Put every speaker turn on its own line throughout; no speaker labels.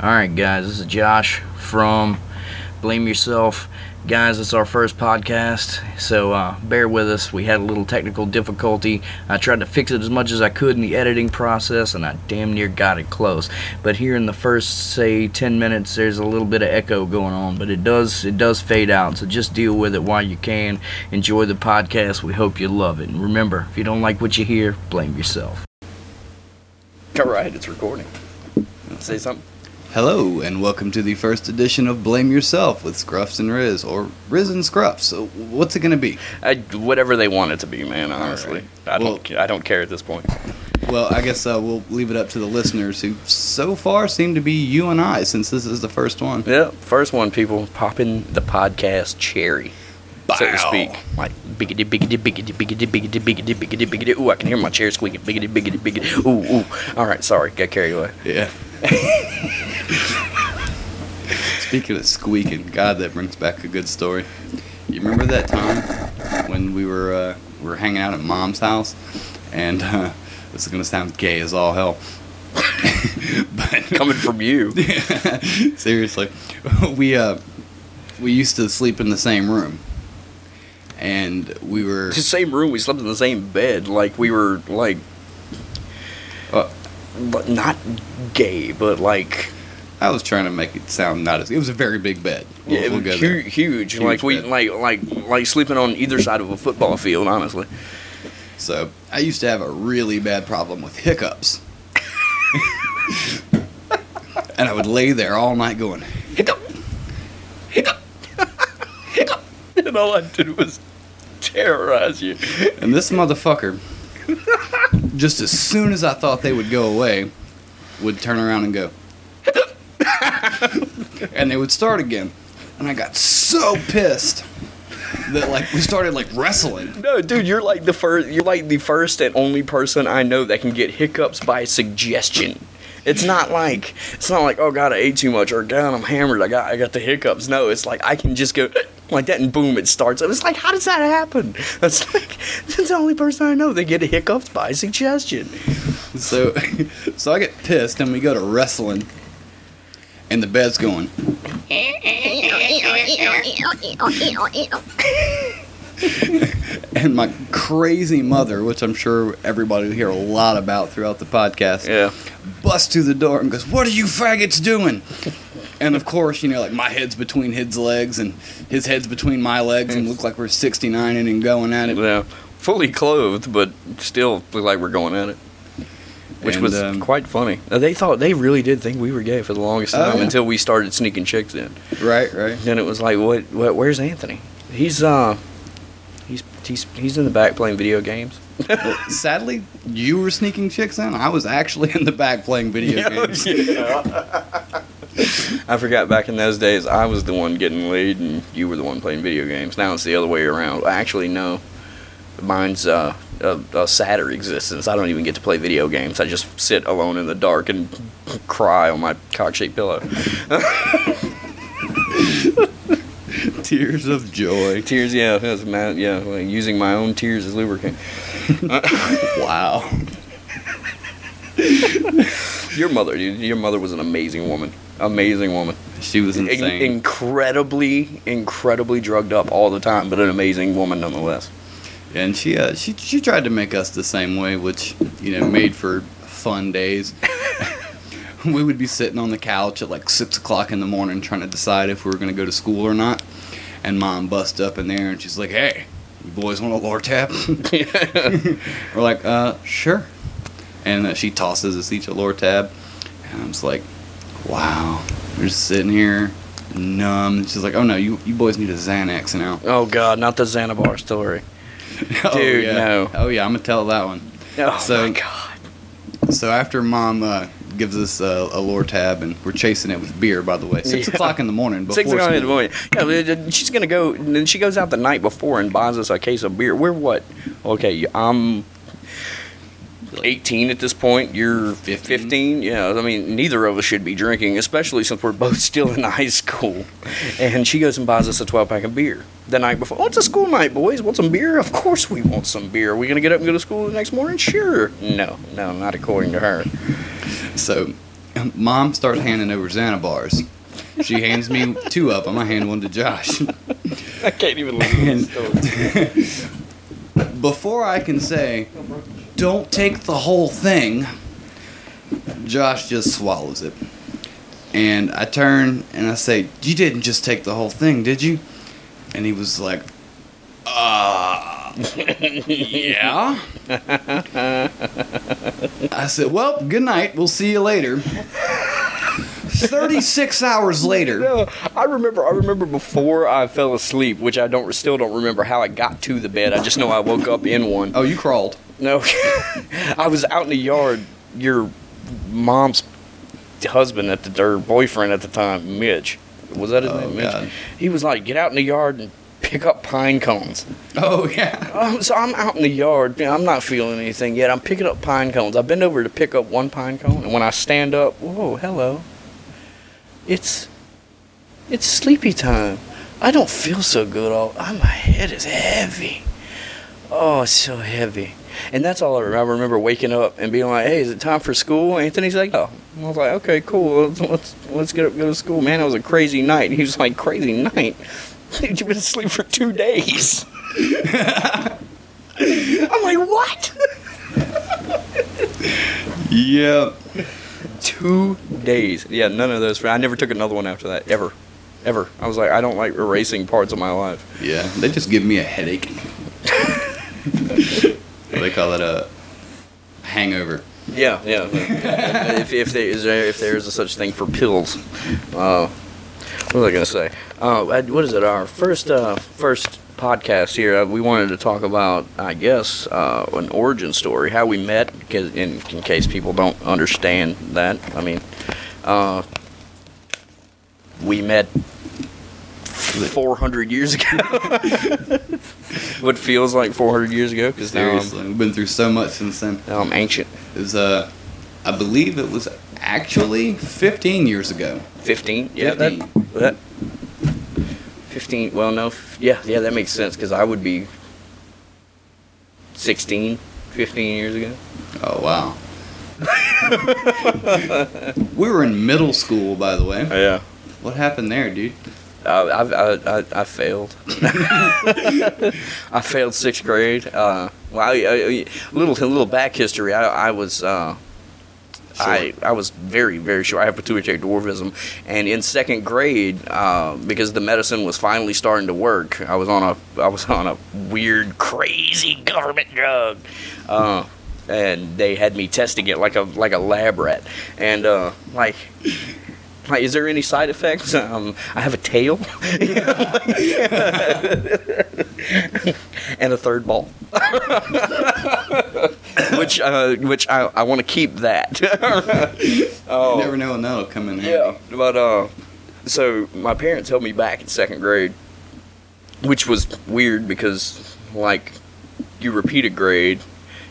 Alright, guys, this is Josh from Blame Yourself. Guys, it's our first podcast, so uh, bear with us. We had a little technical difficulty. I tried to fix it as much as I could in the editing process, and I damn near got it close. But here in the first, say, 10 minutes, there's a little bit of echo going on, but it does it does fade out. So just deal with it while you can. Enjoy the podcast. We hope you love it. And remember, if you don't like what you hear, blame yourself. All right, it's recording. Say something.
Hello, and welcome to the first edition of Blame Yourself with Scruffs and Riz, or Riz and Scruffs. So, what's it going to be?
I, whatever they want it to be, man. Honestly, I don't. I don't care at this point.
Well, I guess uh, we'll leave it up to the listeners, who so far seem to be you and I, since this is the first one.
Yeah, first one. People popping the podcast cherry, so to speak. Like biggity, biggity, biggity, biggity, biggity, biggity, biggity, biggity. Ooh, I can hear my chair squeaking. Biggity, biggity, biggity. Ooh, ooh. All right, sorry, got carried away.
Yeah. Speaking of squeaking, God, that brings back a good story. You remember that time when we were uh, we were hanging out at Mom's house, and uh, this is gonna sound gay as all hell, but
Coming from you.
Seriously, we uh, we used to sleep in the same room, and we were.
The same room. We slept in the same bed. Like we were like,
Uh,
but not gay, but like
I was trying to make it sound not as. It was a very big bed. We'll,
yeah,
we'll
hu- huge.
Huge
Like we
bed.
like like like sleeping on either side of a football field. Honestly.
So I used to have a really bad problem with hiccups, and I would lay there all night going.
hiccup, hiccup, hiccup, and all I did was terrorize you.
And this motherfucker, just as soon as I thought they would go away, would turn around and go. and they would start again. And I got so pissed that like we started like wrestling.
No, dude, you're like the first. You're like the first and only person I know that can get hiccups by suggestion. It's not like it's not like oh god I ate too much or god I'm hammered I got I got the hiccups. No, it's like I can just go like that and boom it starts. It's like how does that happen? That's like that's the only person I know that get hiccups by suggestion.
So so I get pissed and we go to wrestling and the bed's going. And my crazy mother, which I'm sure everybody will hear a lot about throughout the podcast,
Yeah.
busts through the door and goes, "What are you faggots doing?" And of course, you know, like my head's between his legs and his head's between my legs, and look like we're 69 and going at it.
Yeah. Fully clothed, but still look like we're going at it. Which
And,
was
um,
quite funny. Uh, They thought they really did think we were gay for the longest
Oh,
time
yeah.
until we started sneaking chicks in.
Right, right.
Then it was like, what? What? Where's Anthony? He's uh, he's he's he's in the back playing video games.
Well, sadly, you were sneaking chicks in. I was actually in the back playing video games.
I forgot back in those days, I was the one getting laid and you were the one playing video games. Now it's the other way around. Actually, no. Mine's uh, a, a sadder existence. I don't even get to play video games. I just sit alone in the dark and cry on my cock-shaped pillow.
Tears of joy.
Tears, yeah, yeah, like using my own tears as lubricant.
Wow.
Your mother, dude, your mother was an amazing woman. Amazing woman.
She was
In- incredibly, incredibly drugged up all the time, but an amazing woman nonetheless.
and she, uh, she, she tried to make us the same way, which you know made for fun days. we would be sitting on the couch at like six o'clock in the morning trying to decide if we were going to go to school or not. And mom busts up in there and she's like, "Hey, you boys want a Lortab?" We're like, "Uh, sure." And uh, she tosses us each a Lortab, and I'm just like, "Wow." We're just sitting here, numb. She's like, "Oh no, you you boys need a Xanax now."
Oh God, not the Xanabar story.
oh,
Dude,
yeah.
no.
Oh yeah, I'm gonna tell that one.
Oh
So-
my God.
So after mom uh, gives us a, a Lortab, and we're chasing it with beer, by the way, six
Yeah.
o'clock in the morning. Before
Six o'clock in the morning. Yeah, uh, she's gonna go. and Then she goes out the night before and buys us a case of beer. We're what? Okay, I'm 18 at this point. You're
15.
15. Yeah, I mean, neither of us should be drinking, especially since we're both still in high school. And she goes and buys us a 12 pack of beer the night before. Oh, it's a school night, boys. Want some beer? Of course we want some beer. Are we gonna get up and go to school the next morning? Sure. No, no, not according to her.
So Mom starts handing over Xana bars. She hands me two of them. I hand one to Josh.
I can't even listen to this story.
Before I can say, don't take the whole thing, Josh just swallows it. And I turn and I say, You didn't just take the whole thing, did you? And he was like, Uh, yeah. I said, Well, good night. We'll see you later. 36 hours later.
No, I remember. I remember before I fell asleep, which I don't still don't remember how I got to the bed. I just know I woke up in one.
Oh, you crawled.
No, I was out in the yard. Your mom's husband at the or boyfriend at the time, Mitch. Was that his
Oh,
name? Mitch.
God.
He was like, "Get out in the yard and pick up pine cones."
Oh, yeah.
Um, so I'm out in the yard. I'm not feeling anything yet. I'm picking up pine cones. I bend over to pick up one pine cone, and when I stand up, whoa, hello. It's it's sleepy time. I don't feel so good. All oh, my head is heavy. Oh, it's so heavy. And that's all I remember. I remember waking up and being like, "Hey, is it time for school?" Anthony's like, "Oh." And I was like, "Okay, cool. Let's let's, let's get up, go to school." Man, it was a crazy night. And he was like, "Crazy night." Dude, you've been asleep for two days. I'm like, what?
Yep.
Two days. Yeah, none of those. I never took another one after that, ever. Ever. I was like, I don't like erasing parts of my life.
Yeah, they just give me a headache. They call it a hangover.
Yeah, yeah. if, if, there is there, if there is a such thing for pills. Uh, what was I going to say? Uh, what is it? Our first uh, first podcast here. Uh, we wanted to talk about, I guess, uh, an origin story, how we met, in, in case people don't understand that. I mean, uh, we met 400 years ago. what feels like 400 years ago, because now, I'm-
we've been through so much since then.
now I'm ancient.
It was, uh, I believe it was actually 15 years ago.
15 yeah that,
15.
that 15 well no f- yeah yeah that makes sense because i would be 16 15 years ago
Oh wow. we were in middle school, by the way.
yeah
What happened there, dude?
Uh, I, I, I, I failed. I failed sixth grade. Uh, well I, I, little little back history. I, I was uh, I, I was very very sure. I have pituitary dwarfism, and in second grade, uh, because the medicine was finally starting to work, I was on a I was on a weird, crazy government drug, uh, and they had me testing it like a like a lab rat, and uh, like. Like, is there any side effects? Um, I have a tail, and a third ball, which uh, which I, I want to keep that. oh,
You never know when that'll come in Handy.
yeah, but uh, so my parents held me back in second grade, which was weird because like you repeat a grade,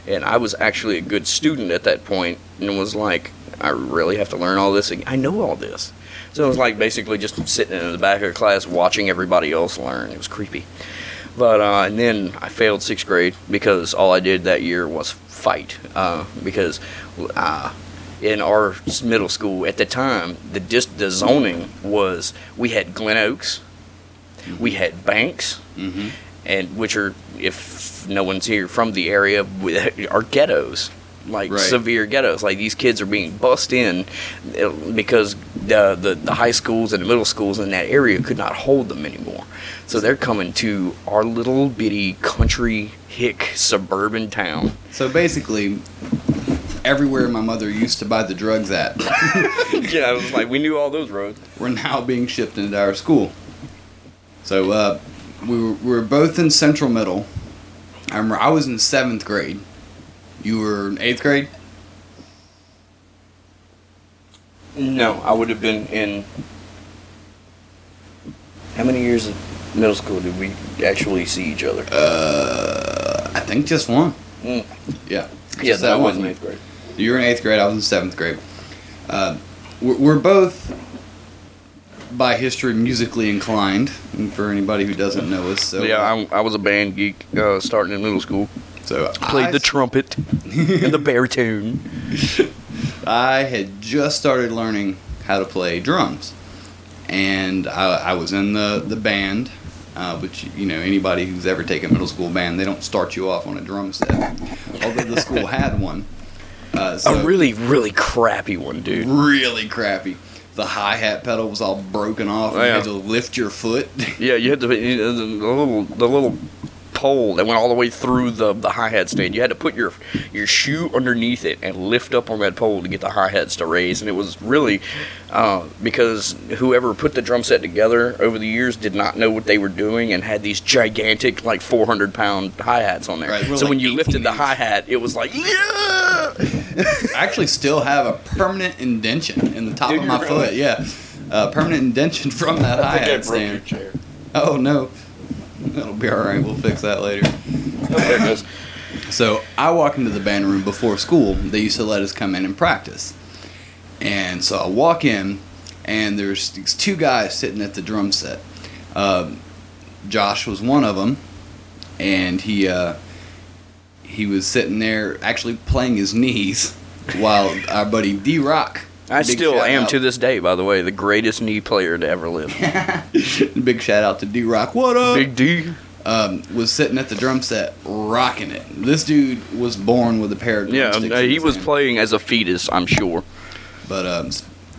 and I was actually a good student at that point, and was like, I really have to learn all this. I know all this, so it was like basically just sitting in the back of the class watching everybody else learn. It was creepy. But uh, and then I failed sixth grade because all I did that year was fight. Uh, because uh, in our middle school at the time, the dis- the zoning was we had Glen Oaks, we had Banks,
hmm
and which are if no one's here from the area are ghettos like
Right.
severe ghettos like these kids are being bussed in uh, because the, the the high schools and the middle schools in that area could not hold them anymore so they're coming to our little bitty country hick suburban town
So basically, everywhere my mother used to buy the drugs at,
yeah it was like we knew all those roads
We're now being shipped into our school. So uh, we, were, we were both in Central Middle. I remember I was in seventh grade. You were in eighth grade.
no i would have been in how many years of middle school did we actually see each other
Uh, I think just one.
Mm.
Yeah.
yeah that
that
was in eighth grade
You were in eighth grade. I was in seventh grade. Uh, we're, we're both, by history, musically inclined. And for anybody who doesn't know us, so
yeah, I, I was a band geek uh, starting in middle school.
So
Played
I-
the trumpet and the baritone.
I had just started learning how to play drums, and I, I was in the the band. Uh, which you know anybody who's ever taken middle school band, they don't start you off on a drum set. Although the school had one, uh, so
a really, really crappy one, dude.
really crappy. The hi hat pedal was all broken off. and You
Yeah.
had to lift your foot.
Yeah, you had to you the little the little pole that went all the way through the the hi hat stand. You had to put your your shoe underneath it and lift up on that pole to get the hi hats to raise. And it was really uh, because whoever put the drum set together over the years did not know what they were doing and had these gigantic like 400 pound hi hats on there.
Right,
so
like
when you lifted the hi hat, it was like yeah.
I actually still have a permanent indention in the top
Do
of my
really?
foot. Yeah, a permanent indention from that hi hat stand.
chair.
Oh no, that'll be all right. We'll fix that later. So I walk into the band room before school. They used to let us come in and practice. And so I walk in, and there's these two guys sitting at the drum set. Um, Josh was one of them, and he uh, he was sitting there actually playing his knees while our buddy D Rock.
I
big
still am
out-
to this day, by the way, the greatest knee player to ever live.
big shout out to D Rock. What up?
Big D.
um, was sitting at the drum set rocking it. This dude was born with a pair of
Yeah, uh, he was
hand.
playing as a fetus, I'm sure.
But um,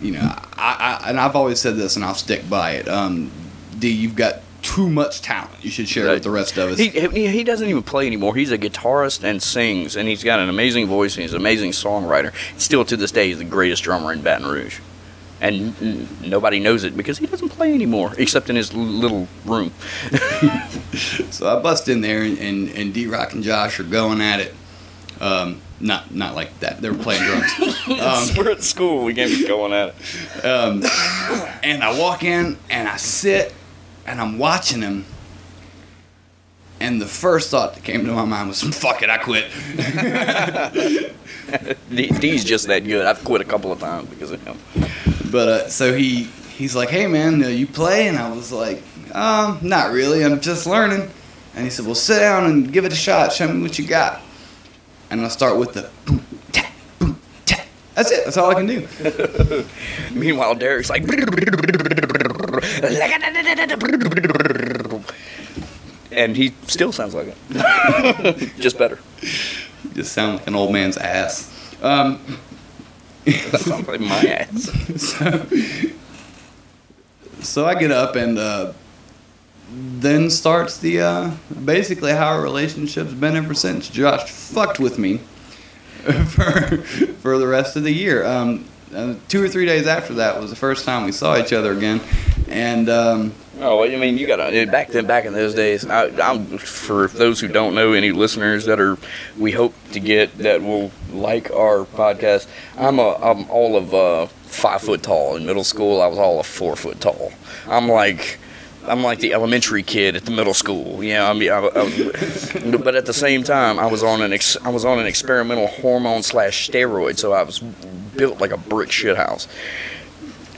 you know, I, I and I've always said this, and I'll stick by it. Um, D, you've got too much talent. You should share it with the rest of us.
He, he he doesn't even play anymore. He's a guitarist and sings, and he's got an amazing voice. and He's an amazing songwriter. Still to this day, he's the greatest drummer in Baton Rouge, and n- nobody knows it because he doesn't play anymore, except in his l- little room.
so I bust in there, and, and, and D Rock and Josh are going at it. Um, not not like that. They were playing drums. Um,
We're at school. We can't be going at it.
Um, and I walk in and I sit and I'm watching him. And the first thought that came to my mind was, "Fuck it, I quit."
D's just that good. I've quit a couple of times because of him.
But uh, so he he's like, "Hey man, uh, you play?" And I was like, "Um, not really. I'm just learning." And he said, "Well, sit down and give it a shot. Show me what you got." And I start with the boom, tap, boom, tap. That's it. That's all I can do.
Meanwhile, Derek's like, and he still sounds like it, just better.
Just sound like an old man's ass. Um,
That sounds like my ass.
so, so I get up and uh, then starts the uh, basically how our relationship's been ever since. Josh fucked with me for for the rest of the year. Um, uh, two or three days after that was the first time we saw each other again, and um,
Oh, I mean, you gotta back then. Back in those days, I, I'm for those who don't know, any listeners that are we hope to get that will like our podcast. I'm a I'm all of uh, five foot tall. In middle school, I was all of four foot tall. I'm like. I'm like the elementary kid at the middle school, you know. I mean, I, I, but at the same time, I was on an ex, I was on an experimental hormone slash steroid, so I was built like a brick shit house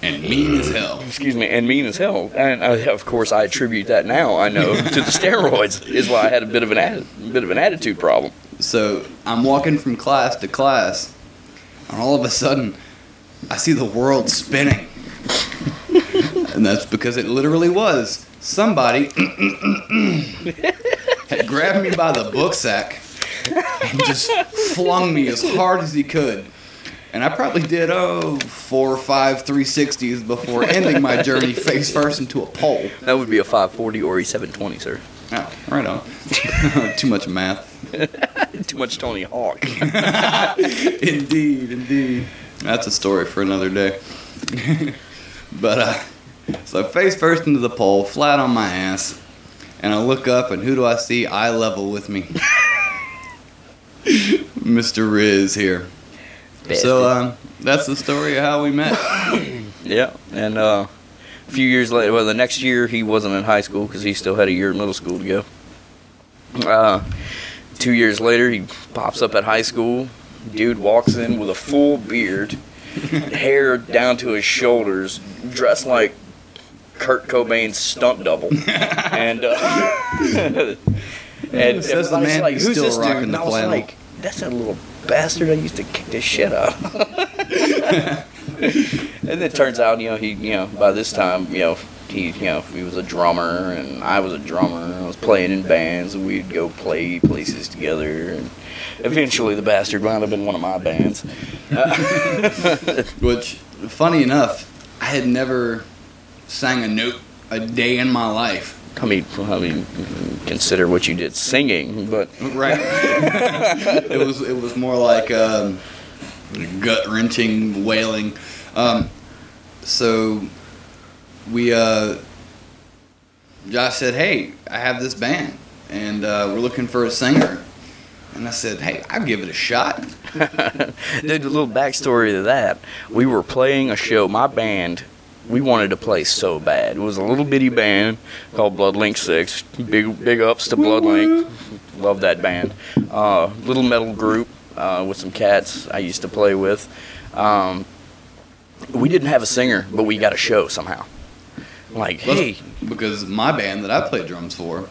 and mean as hell.
excuse me, and mean as hell. And uh, of course, I attribute that now. I know to the steroids is why I had a bit of an atti- bit of an attitude problem.
So I'm walking from class to class, and all of a sudden, I see the world spinning. And that's because it literally was. Somebody had grabbed me by the book sack and just flung me as hard as he could. And I probably did, oh, four or five 360s before ending my journey face first into a pole.
That would be a 540 or a 720, sir.
Oh, right on. Too much math.
Too much Tony Hawk.
indeed, indeed. That's a story for another day. but uh, so face first into the pole, flat on my ass, and I look up, and who do I see eye level with me? Mr. Riz here. So um, that's the story of how we met.
yeah, and uh, a few years later, well, the next year he wasn't in high school because he still had a year in middle school to go. Uh, two years later, he pops up at high school. Dude walks in with a full beard, hair down to his shoulders, dressed like Kurt Cobain's stunt double, and uh, and
Says the man
like,
who's
"Who's
still
this dude?"
rocking
And
the
I was
flannel.
like, "That's that little bastard I used to kick the shit out. of." and it turns out, you know, he, you know, by this time, you know, he, you know, he was a drummer and I was a drummer. And I was playing in bands and we'd go play places together. And eventually, the bastard wound up in one of my bands.
Which, funny enough, I had never sang a note a day in my life.
I mean, I mean, consider what you did singing, but
Right. it was it was more like um, gut wrenching wailing. Um, so we uh, Josh said, "Hey, I have this band, and uh, we're looking for a singer." And I said, "Hey, I'll give it a shot."
Dude, a little backstory to that. We were playing a show. My band, we wanted to play so bad. It was a little bitty band called Bloodlink Six. Big big ups to Bloodlink. Love that band. Uh, little metal group uh, with some cats I used to play with. Um, we didn't have a singer, but we got a show somehow. Like, hey,
because my band that I played drums for.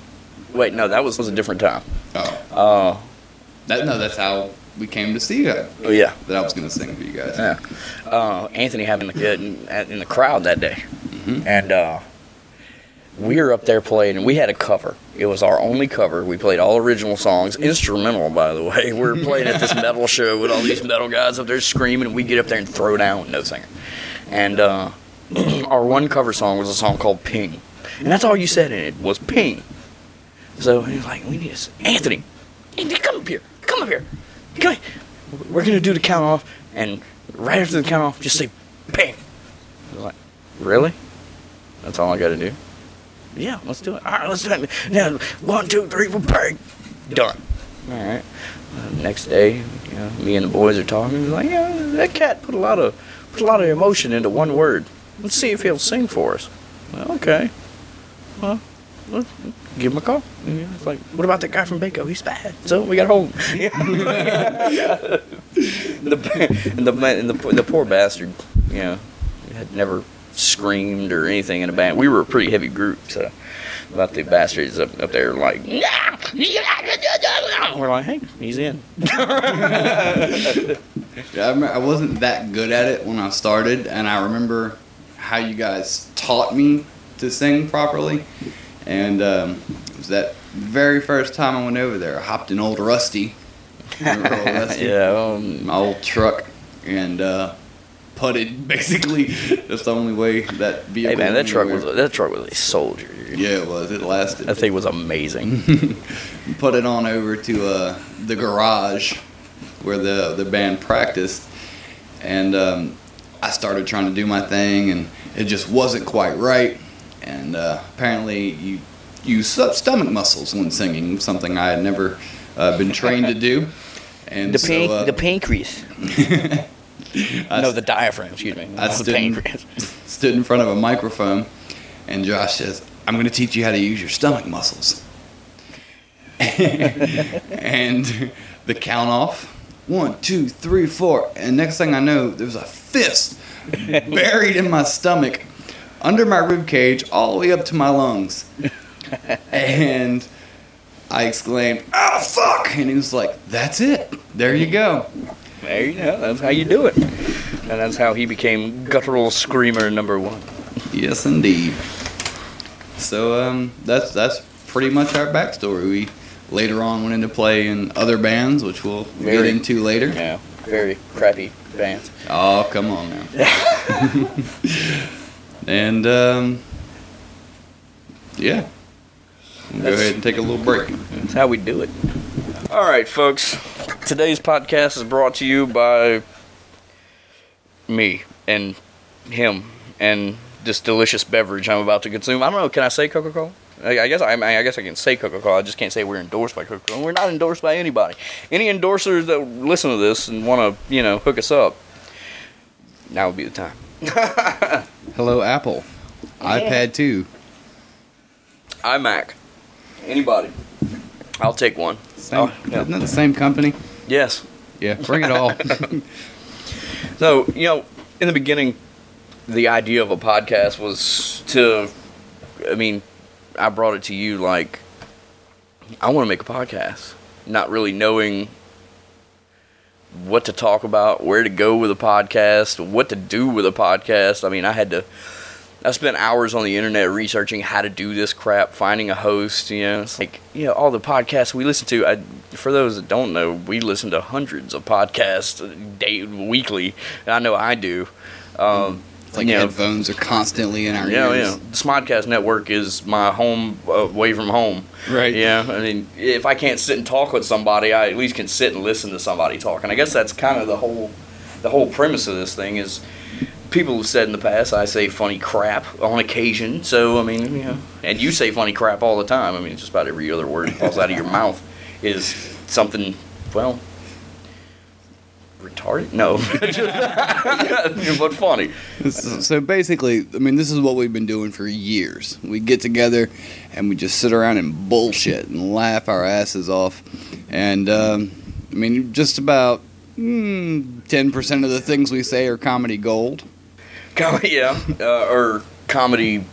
wait, no, that was, was a different time.
Oh,
Uh,
that no, that's how we came to see you.
oh yeah,
That I was going to sing for you guys.
Yeah. Uh, Anthony happened to get in, in the crowd that day.
Mhm.
And uh, we were up there playing, and we had a cover. It was our only cover. We played all original songs, instrumental, by the way. We were playing at this metal show with all these metal guys up there screaming, and we get up there and throw down with no singer. And uh, our one cover song was a song called Ping. And that's all you said in it was Ping. So he was like, we need this. Anthony, Anthony, come up here. Come up here. Come. We're to do the count off, and right after the count off, just say Ping. Like, really? That's all I got to do? Yeah, let's do it. All right, let's do it. Now, one, two, three, four, bang. Done. All right. Uh, next day, you know, me and the boys are talking. We're like, yeah, that cat put a lot of put a lot of emotion into one word. Let's see if he'll sing for us. Well, okay. Well, let's give him a call. You it's like, what about that guy from Baco? He's bad. So we got home. hold him. the, and the, and the, the poor bastard, you know, had never screamed or anything in a band. We were a pretty heavy group, so about the bastards up, up there like, we're like, hey, he's in.
Yeah, I, remember, I wasn't that good at it when I started, and I remember how you guys taught me to sing properly. And um, it was that very first time I went over there. I hopped in old Rusty, Remember old Rusty?
yeah, um,
my old truck, and uh, putted. Basically, that's the only way that vehicle.
hey man, that truck was that truck was a soldier. dude.
Yeah, it was. It lasted.
That thing was amazing.
put it on over to uh, the garage where the the band practiced, and um, I started trying to do my thing, and it just wasn't quite right. And uh, apparently, you use stomach muscles when singing, something I had never uh, been trained to do. And
The
so,
pan-
uh,
the pancreas. No, the diaphragm. Excuse me.
I
the
stood in,
pancreas.
stood in front of a microphone, and Josh says, "I'm going to teach you how to use your stomach muscles." and the count off, one, two, three, four, and next thing I know, there's a fist buried in my stomach, under my rib cage, all the way up to my lungs, and. I exclaimed, "Oh fuck!" And he was like, "That's it. There you go."
There you go. That's how you do it. And that's how he became guttural screamer number one.
Yes, indeed. So um, that's that's pretty much our backstory. We later on went into play in other bands, which we'll get into later.
Yeah, very crappy bands.
Oh, come on now. and um, yeah, we'll go ahead and take a little break.
That's how we do it. All right, folks. Today's podcast is brought to you by me and him and this delicious beverage I'm about to consume. I don't know. Can I say Coca-Cola? I I guess I, I guess I can say Coca-Cola. I just can't say we're endorsed by Coca-Cola. We're not endorsed by anybody. Any endorsers that listen to this and want to, you know, hook us up, now would be the time.
Hello, Apple. iPad 2.
iMac. Anybody? I'll take one.
Same,
Oh, yeah.
Isn't that the same company?
Yes.
Yeah, bring it all.
So, you know, in the beginning, the idea of a podcast was to, I mean, I brought it to you like, I want to make a podcast, not really knowing what to talk about, where to go with a podcast, what to do with a podcast. I mean, I had to. I spent hours on the internet researching how to do this crap, finding a host. You know, it's like you know all the podcasts we listen to. I, for those that don't know, we listen to hundreds of podcasts day weekly. I know I do. Um,
It's like
know,
headphones are constantly in our
yeah,
ears.
yeah. The Smodcast Network is my home uh, away from home.
Right.
Yeah. I mean, if I can't sit and talk with somebody, I at least can sit and listen to somebody talk. And I guess that's kind of the whole, the whole premise of this thing is. People have said in the past I say funny crap on occasion, so I mean, you know, and you say funny crap all the time. I mean, just about every other word that falls out of your mouth is something, well, retarded. No, but funny.
So basically, I mean, this is what we've been doing for years. We get together and we just sit around and bullshit and laugh our asses off. And, um, I mean, just about mm, 10% of the things we say are comedy gold.
Com- yeah, uh, or comedy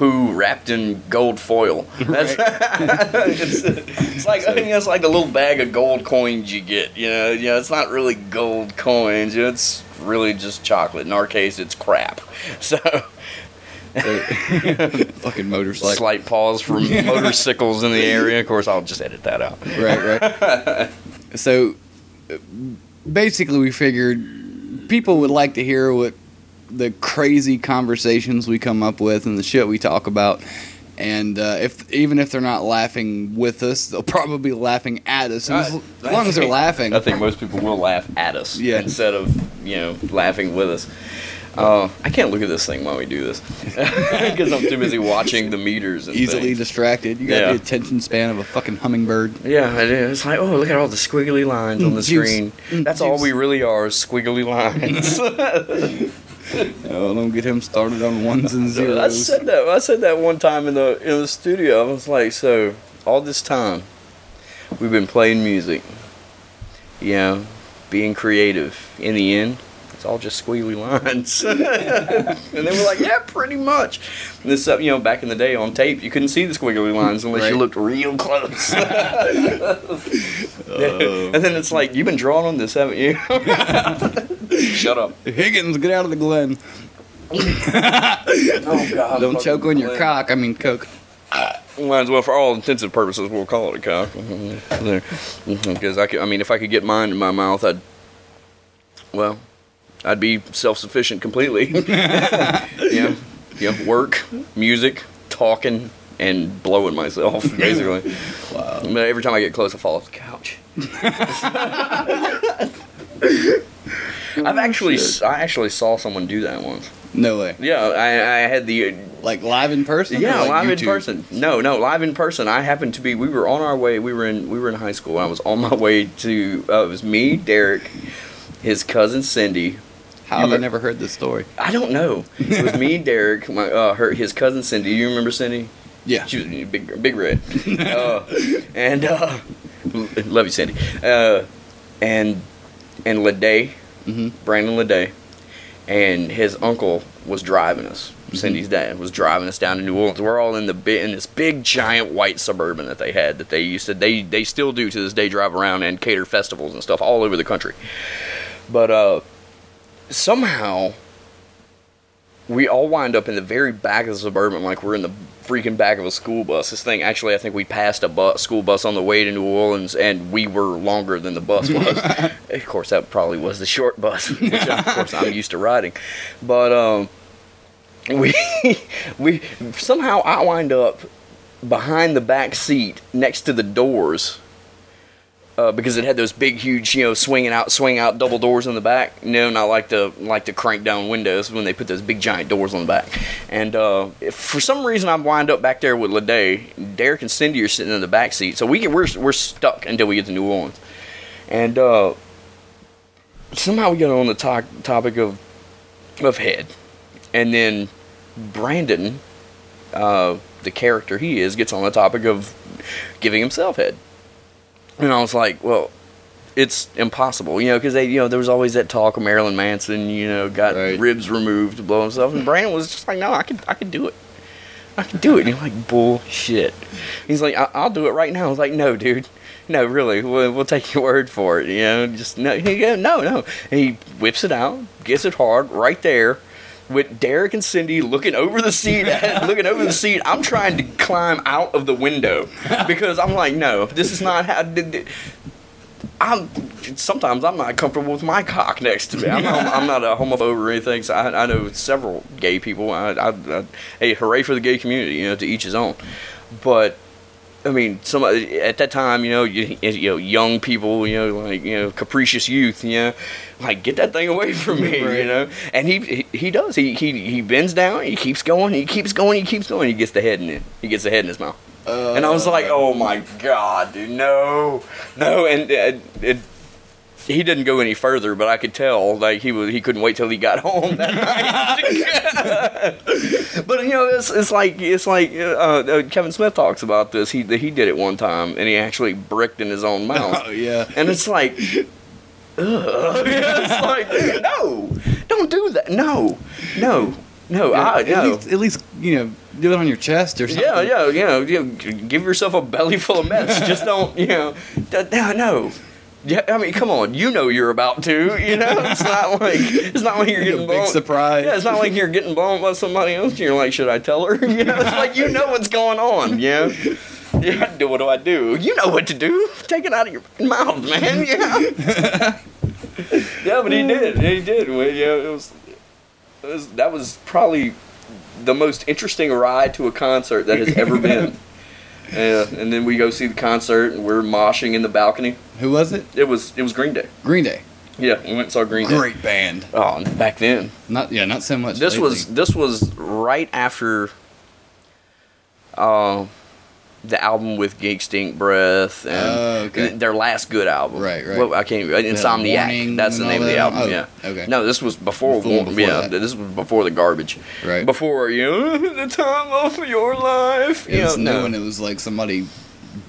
poo wrapped in gold foil. That's it's, it's like I think that's like the little bag of gold coins you get. You know, you know, it's not really gold coins. You know, it's really just chocolate. In our case, it's crap. So.
Fucking motorcycle.
Slight pause for motorcycles in the area. Of course, I'll just edit that out.
right, right. so basically, we figured people would like to hear what the crazy conversations we come up with and the shit we talk about. And uh, if even if they're not laughing with us, they'll probably be laughing at us. As,
I-
as long as they're laughing,
I think most people will laugh at us
Yeah.
instead of you know laughing with us. Uh, I can't look at this thing while we do this because I'm too busy watching the meters and
easily
things.
distracted. You got
Yeah.
the attention span of a fucking hummingbird.
Yeah, it is. It's like, oh, look at all the squiggly lines on the
Mm, juice.
screen.
Mm,
That's all we really are, is squiggly lines.
Oh, don't get him started on ones and zeros.
I said that. I said that one time in the in the studio. I was like, so all this time, we've been playing music. You know, being creative. In the end, it's all just squiggly lines. and they were like, yeah, pretty much. And this, uh, you know, back in the day on tape, you couldn't see the squiggly lines unless you looked real close.
Oh.
and then it's like, you've been drawing on this, haven't you? Shut up.
Higgins, get out of the glen.
Oh God!
Don't choke on your cock. I mean, coke.
Might as well, for all intensive purposes, we'll call it a cock. Because I, could, I mean, if I could get mine in my mouth, I'd, well, I'd be self-sufficient completely. yeah, yeah. Work, music, talking, and blowing myself, basically.
Wow.
But every time I get close, I fall off the couch. I've actually. I actually saw someone do that once.
No way.
Yeah, I, I had the
Like live in person?
yeah,
like
live in person. No, no, live in person. I happened to be. We were on our way. We were in. We were in high school. I was on my way to. Uh, it was me, Derek, his cousin Cindy.
How
You
have I never heard this story?
I don't know. It was me, Derek, my uh, her his cousin Cindy. You remember Cindy?
Yeah.
She was big, big red. uh, and uh, love you, Cindy. Uh, and and Lede,
hmm
Brandon Lede, and his uncle was driving us. Cindy's dad was driving us down to New Orleans. We're all in the in this big giant white suburban that they had that they used to they they still do to this day drive around and cater festivals and stuff all over the country. But uh, somehow we all wind up in the very back of the suburban like we're in the freaking back of a school bus. This thing actually I think we passed a bus, school bus on the way to New Orleans and we were longer than the bus was. of course that probably was the short bus, which of course I'm used to riding. But um we we somehow I wind up behind the back seat next to the doors uh, because it had those big, huge, you know, swinging out, swing out double doors in the back. No, not like the like the crank down windows when they put those big giant doors on the back. And uh, for some reason I wind up back there with Lede, Derek and Cindy are sitting in the back seat, so we get we're we're stuck until we get to New Orleans. And uh, somehow we get on the to- topic of of head, and then Brandon, uh, the character he is, gets on the topic of giving himself head. And I was like, well, it's impossible, you know, because they, you know, there was always that talk of Marilyn Manson, you know, got
Right.
ribs removed to blow himself, and Brandon was just like, no, I can, I could do it, I can do it. And you're like, bullshit. He's like, I- I'll do it right now. I was like, no, dude. no, really, we'll, we'll take your word for it. You know, just no, no, no. And he whips it out, gets it hard right there. With Derek and Cindy looking over the seat, looking over the seat, I'm trying to climb out of the window because I'm like, no, this is not how. I'm sometimes I'm not comfortable with my cock next to me. I'm, I'm, I'm not a homophobe or anything. So I, I know several gay people. I, I, I, hey, hooray for the gay community! You know, to each his own. But I mean, some at that time, you know, you, you know, young people, you know, like you know, capricious youth, you know, like get that thing away from me, you know. And he, he does. He he he bends down. He keeps going. He keeps going. He keeps going. He gets the head in it. He gets the head in his mouth. and I was like, oh my god, dude, no, no. And uh, it, he didn't go any further, but I could tell like he was he couldn't wait till he got home that night. but you know, it's, it's like it's like uh, uh, Kevin Smith talks about this. He he did it one time, and he actually bricked in his own mouth.
Oh yeah.
And it's like, ugh. it's like, no, don't do that. No, no, no. I,
at,
no.
least, at least you know do it on your chest or something.
Yeah, yeah, you know, you know, give yourself a belly full of mess. Just don't, you know, no, no. Yeah, I mean, come on. You know you're about to. You know, it's not like it's not like you're getting A
big
blown.
surprise.
Yeah, it's not like you're getting blown by somebody else. You're like, should I tell her? You know, it's like you know what's going on. You know. Yeah, do what do I do? You know what to do. Take it out of your mouth, man. Yeah. yeah, but he did. He did. Well, Yeah, it was, it was. That was probably the most interesting ride to a concert that has ever been. Yeah, and then we go see the concert, and we're moshing in the balcony.
Who was it?
It was it was Green Day.
Green Day.
Yeah, we went and saw Green Day.
Great band.
Oh, back then.
Not yeah, not so much.
This
lately.
was this was right after uh, the album with Geek Stink Breath and
Oh, okay.
their last good album.
Right, right.
Well, I can't even Insomniac. That's the name of the album.
Oh,
yeah.
okay.
No, this was before.
Before- before
yeah,
that.
this was before the garbage.
Right.
Before you know the time of your life.
It
you
was
know,
new
no.
and it was like somebody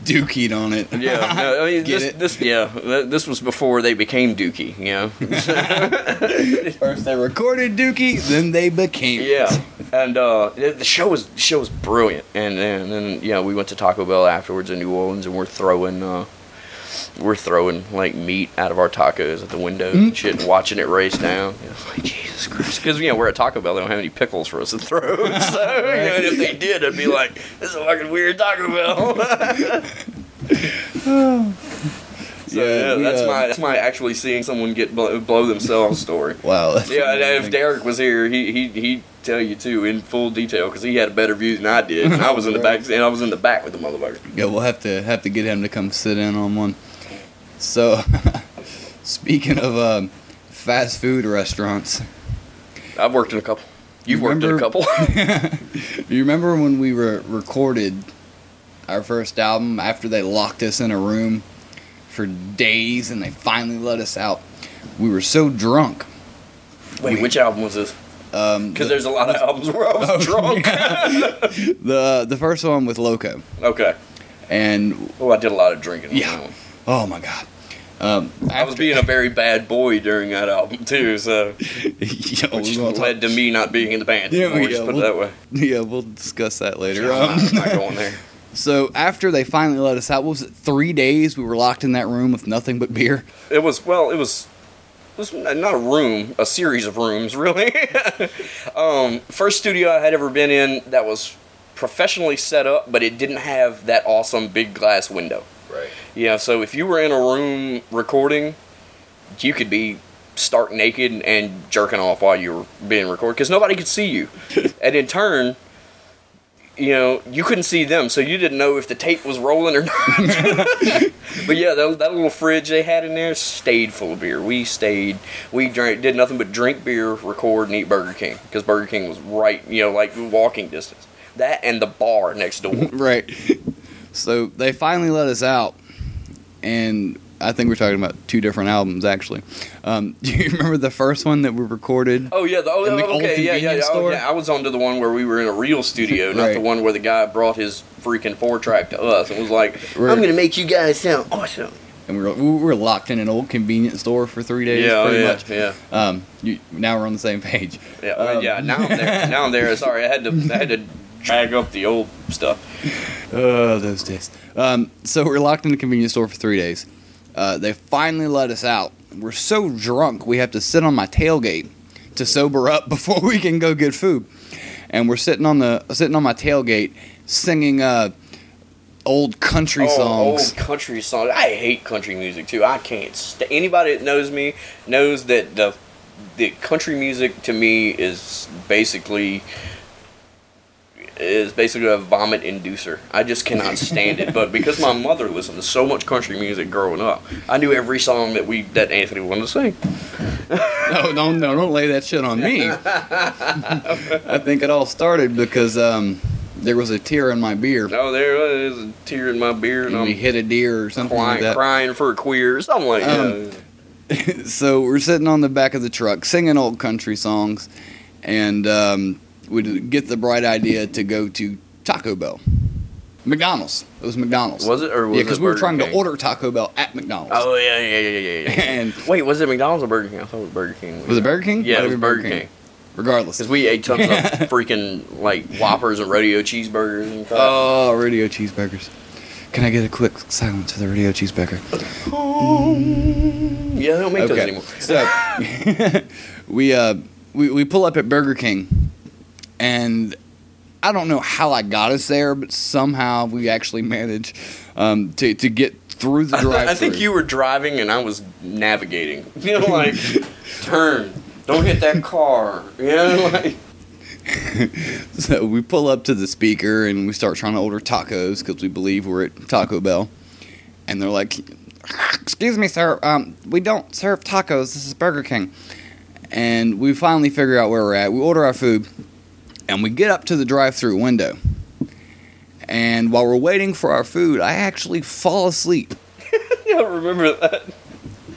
dookied on it.
Yeah, no, I mean,
Get
this,
it?
this, yeah, this was before they became Dookie, you know.
First they recorded Dookie, then they became.
Yeah, and uh, the show was the show was brilliant, and and then you know we went to Taco Bell afterwards in New Orleans, and we're throwing uh, we're throwing like meat out of our tacos at the window and mm. shit, and watching it race down. You know, it's like Jesus Christ, because you know we're at Taco Bell, they don't have any pickles for us to throw, so you know, if they did, I'd be like, this is a fucking weird Taco Bell. So
Yeah, we,
that's
uh,
my that's my actually seeing someone get blow, blow themselves story.
Wow.
Yeah, if. Derek was here, he he he'd tell you too in full detail because he had a better view than I did. And I was in the back, and I was in the back with the motherfucker.
Yeah, we'll have to have to get him to come sit in on one. So, speaking of um, fast food restaurants,
I've worked in a couple. You've worked in a
Remember-
couple.
you remember when we were recorded our first album after they locked us in a room for days and they finally let us out? We were so drunk.
Wait, which album was this?
Um,
Because there's a lot of albums where I was
Oh,
drunk.
the the first one with Loco,
okay.
and
Oh, I did a lot of drinking. on
Yeah.
that one.
oh my god, um,
I was being a very bad boy during that album too, so
yeah,
which led to me not being in the band.
Yeah,
anymore,
we- yeah,
put
we'll-
it that way.
yeah, we'll discuss that later. Um,
I'm not going there.
So after they finally let us out, what was it? Three days we were locked in that room with nothing but beer.
It was well. It was. It was not a room, a series of rooms, really. um, first studio I had ever been in that was professionally set up, but it didn't have that awesome big glass window.
Right.
Yeah, so if you were in a room recording, you could be stark naked and jerking off while you were being recorded because nobody could see you. and in turn, you know, you couldn't see them, so you didn't know if the tape was rolling or not. but yeah, that, that little fridge they had in there stayed full of beer. We stayed, we drank, did nothing but drink beer, record, and eat Burger King because Burger King was right, you know, like walking distance. That and the bar next door.
Right. So they finally let us out, and I think we're talking about two different albums actually. Um, do you remember the first one that we recorded?
Oh yeah, the, oh,
In the
oh, okay, yeah, yeah, yeah. Oh,
store?
yeah. I was on to the one where we were in a real studio, not the one where the guy brought his freaking four track to us and was like,
Right.
"I'm gonna make you guys sound awesome."
And we were we were locked in an old convenience store for three days.
yeah, oh,
pretty
yeah,
much.
yeah,
Um, you, now we're on the same page.
yeah, well,
Um,
yeah. Now I'm there. Now I'm there. Sorry, I had to, I had to drag up the old stuff.
Oh, those days. Um, so we're locked in the convenience store for three days. Uh, they finally let us out. We're so drunk we have to sit on my tailgate to sober up before we can go get food. And we're sitting on the sitting on my tailgate singing uh, old country
Oh,
songs.
old country songs. I hate country music too. I can't. St- Anybody that knows me knows that the the country music to me is basically is basically a vomit inducer. I just cannot stand it. But because my mother listened to so much country music growing up, I knew every song that we that Anthony wanted to sing.
No, don't no, don't lay that shit on me. I think it all started because um, there was a tear in my beer,
Oh, there was a tear in my beer, and
and we hit a deer or something like
crying,
that.
crying for a queer, something like
Um,
that.
so we're sitting on the back of the truck singing old country songs, and um, we get the bright idea to go to Taco Bell, McDonald's. It was McDonald's.
Was it or was
yeah, because we were trying
King?
to order Taco Bell at McDonald's.
Oh yeah, yeah, yeah, yeah, yeah.
and
Wait, was it McDonald's or Burger King? I thought it was Burger King.
was it Burger King?
Yeah,
Might
it was Burger King.
Regardless.
Because we ate tons of freaking like Whoppers and rodeo cheeseburgers and crap.
Oh, radio cheeseburgers. Can I get a quick silence for the radio cheeseburger?
yeah, they don't make those anymore.
So we uh we, we pull up at Burger King and I don't know how I got us there, but somehow we actually managed um, to to get through the drive.
I think you were driving and I was navigating. You know, like turn, don't hit that car. You know, like
So we pull up to the speaker and we start trying to order tacos because we believe we're at Taco Bell, and they're like, "Excuse me, sir, um, we don't serve tacos. This is Burger King." And we finally figure out where we're at. We order our food, and we get up to the drive-through window. And while we're waiting for our food, I actually fall asleep.
I remember that.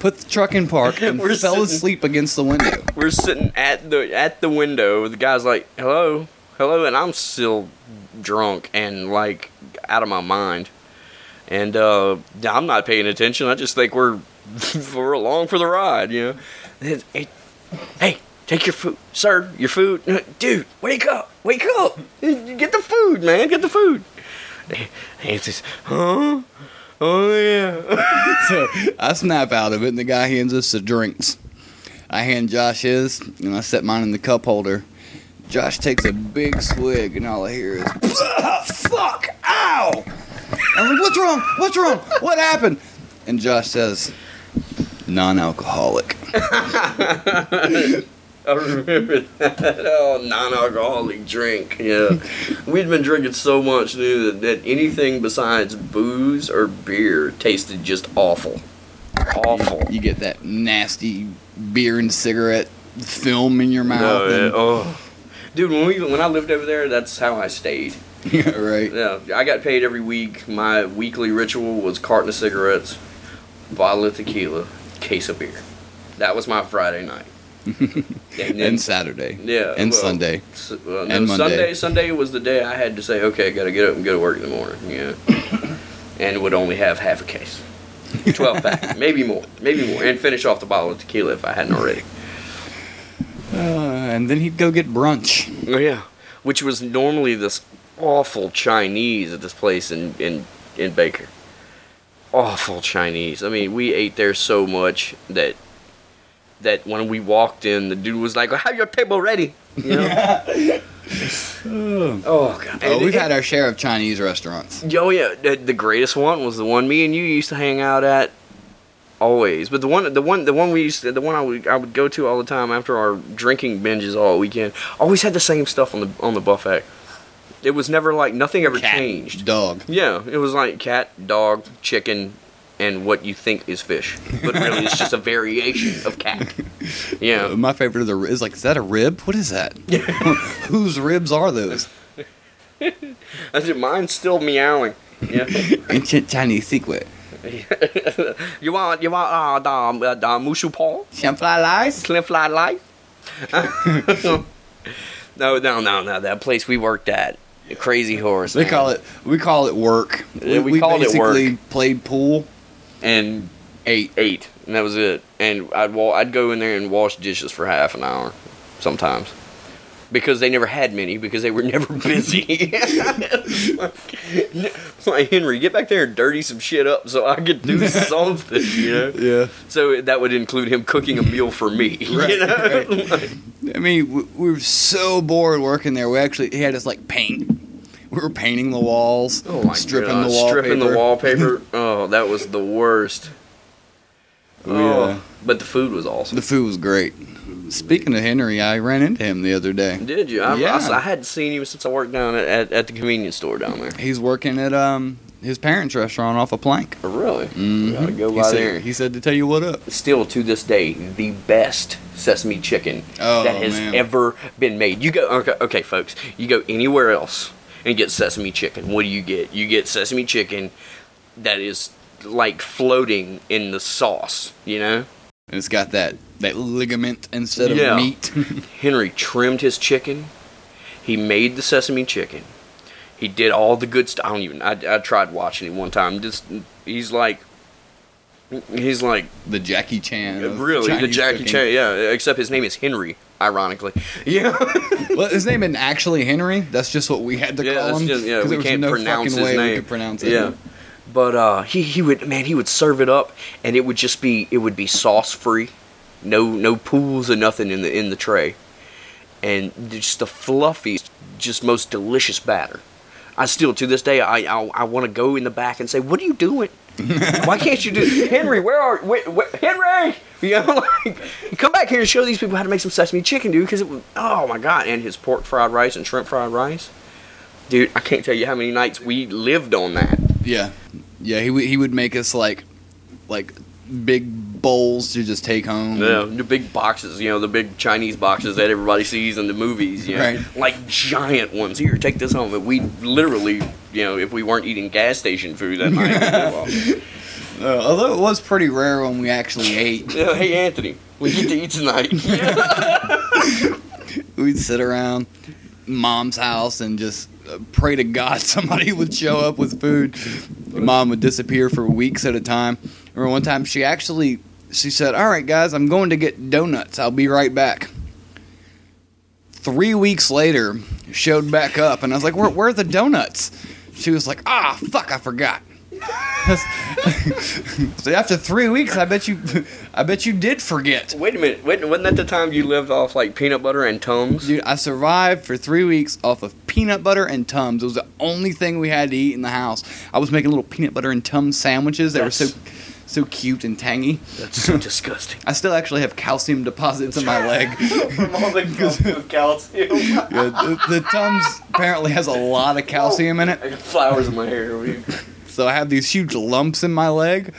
Put the truck in park and
We're
fell
sitting-
asleep against the window.
We're sitting at the at the window. The guy's like, "Hello, hello," and I'm still drunk and like out of my mind. And uh, I'm not paying attention. I just think we're we're along for the ride, you know. And, hey, hey, take your food, sir. Your food, dude. Wake up, wake up. Get the food, man. Get the food. And just, huh? Oh yeah.
so I snap out of it, and the guy hands us the drinks. I hand Josh his, and I set mine in the cup holder. Josh takes a big swig, and all I hear is, "Ah, "Fuck! Ow!" I'm like, "What's wrong? What's wrong? What happened?" And Josh says, "Non-alcoholic."
I remember that. Oh, non-alcoholic drink. Yeah, we'd been drinking so much, dude, that, that anything besides booze or beer tasted just awful. Awful.
You get that nasty beer and cigarette film in your mouth.
No, yeah,
and-
oh, dude, when we when I lived over there, that's how I stayed.
yeah, right.
Yeah, I got paid every week. My weekly ritual was carton of cigarettes, bottle of tequila, case of beer. That was my Friday night. and then-
And Saturday.
Yeah,
And
well,
Sunday.
Well, no,
And Monday.
Sunday. Sunday was the day I had to say, okay, I got to get up and go to work in the morning. Yeah, and would only have half a case, twelve pack, maybe more, maybe more, and finish off the bottle of tequila if I hadn't already.
Uh, and then he'd go get brunch.
Oh yeah, which was normally this awful Chinese at this place in in in Baker. Awful Chinese. I mean, we ate there so much that that when we walked in, the dude was like, "Have your table ready." You know? oh, oh god.
Oh,
And
we've
it-
had our share of Chinese restaurants.
Oh yeah, the, the greatest one was the one me and you used to hang out at always. But the one the one the one we used to, the one I would I would go to all the time after our drinking binges all weekend always had the same stuff on the on the buffet. It was never like nothing ever
Cat,
changed.
Dog.
Yeah, it was like cat, dog, chicken, and what you think is fish, but really it's just a variation of cat.
Uh,
Yeah,
my favorite of the is like, is that a rib? What is that? Whose ribs are those?
I said mine's still meowing. Yeah.
Ancient Chinese secret.
you want you want uh the uh, the mushu paw?
Shamfly lies?
Slim Fly Life? no, no, no, no. That place we worked at, Crazy Horse.
They
man.
call it. We call it work.
Yeah, we called it
basically
work.
played pool.
And
Eight.
ate, and that was it. And I'd wa- I'd go in there and wash dishes for half an hour, sometimes. because they never had many because they were never busy. like, like, Henry, get back there and dirty some shit up so I could do something, you know.
Yeah.
So that would include him cooking a meal for me.
Right,
you know?
right.
Like,
I mean, we, we were so bored working there. We actually he had us like paint. We were painting the walls,
oh my
stripping
God,
the wallpaper.
stripping the wallpaper. Oh, that was the worst. Oh,
uh,
but the food was awesome.
the food was great. Speaking of Henry, I ran into him the other day.
Did you? I,
Yeah.
I, I hadn't seen him since I worked down at, at, at the convenience store down there.
He's working at um his parents' restaurant off a plank.
Oh, really?
Mhm.
Gotta go
he
by
said,
there.
He said to tell you what up.
Still to this day, the best sesame chicken
Oh,
that has
man.
ever been made. You go, okay, okay, folks. You go anywhere else and get sesame chicken. What do you get? You get sesame chicken that is like floating in the sauce. You know.
And it's got that that ligament instead of
Yeah.
meat.
Henry trimmed his chicken. He made the sesame chicken. He did all the good stuff. I don't even. I, I tried watching him one time. Just he's like, he's like
the Jackie Chan.
really the Jackie
cooking.
Chan. Yeah, except his name is Henry. Ironically, yeah.
Well, his name isn't actually Henry. That's just what we had to
yeah,
call him.
just, yeah, we can't
no
pronounce his name.
we could pronounce it.
Yeah, but uh, he he would man he would serve it up and it would just be it would be sauce free, no no pools or nothing in the in the tray, and just the fluffiest, just most delicious batter. I still to this day I I, I want to go in the back and say, what are you doing? Why can't you do Henry? Where are where, where, Henry? You know, like come back here and show these people how to make some sesame chicken, dude. Because it was oh my god, and his pork fried rice and shrimp fried rice, dude. I can't tell you how many nights we lived on that.
Yeah, yeah. He would he would make us like like big bowls to just take home.
Yeah, the big boxes, you know, the big Chinese boxes that everybody sees in the movies, you know,
Right.
like giant ones. Here, take this home. But we literally, you know, if we weren't eating gas station food that night,
Uh, although it was pretty rare when we actually ate.
yeah, hey Anthony, we get to eat tonight.
We'd sit around mom's house and just uh, pray to God somebody would show up with food. Mom would disappear for weeks at a time. Remember one time she actually she said, "All right, guys, I'm going to get donuts. I'll be right back." Three weeks later, showed back up, and I was like, "Where, where are the donuts?" She was like, "Ah, fuck, I forgot." so after three weeks, I bet you, I bet you did forget.
Wait a minute, wait, wasn't that the time you lived off like peanut butter and Tums?
Dude, I survived for three weeks off of peanut butter and Tums. It was the only thing we had to eat in the house. I was making little peanut butter and Tums sandwiches. They were so
That's-
so cute and tangy.
That's so disgusting.
I still actually have calcium deposits in my leg.
From all the calcium.
Yeah, the, the Tums apparently has a lot of calcium in it.
I got flowers in my hair. What do you-
So I have these huge lumps in my leg.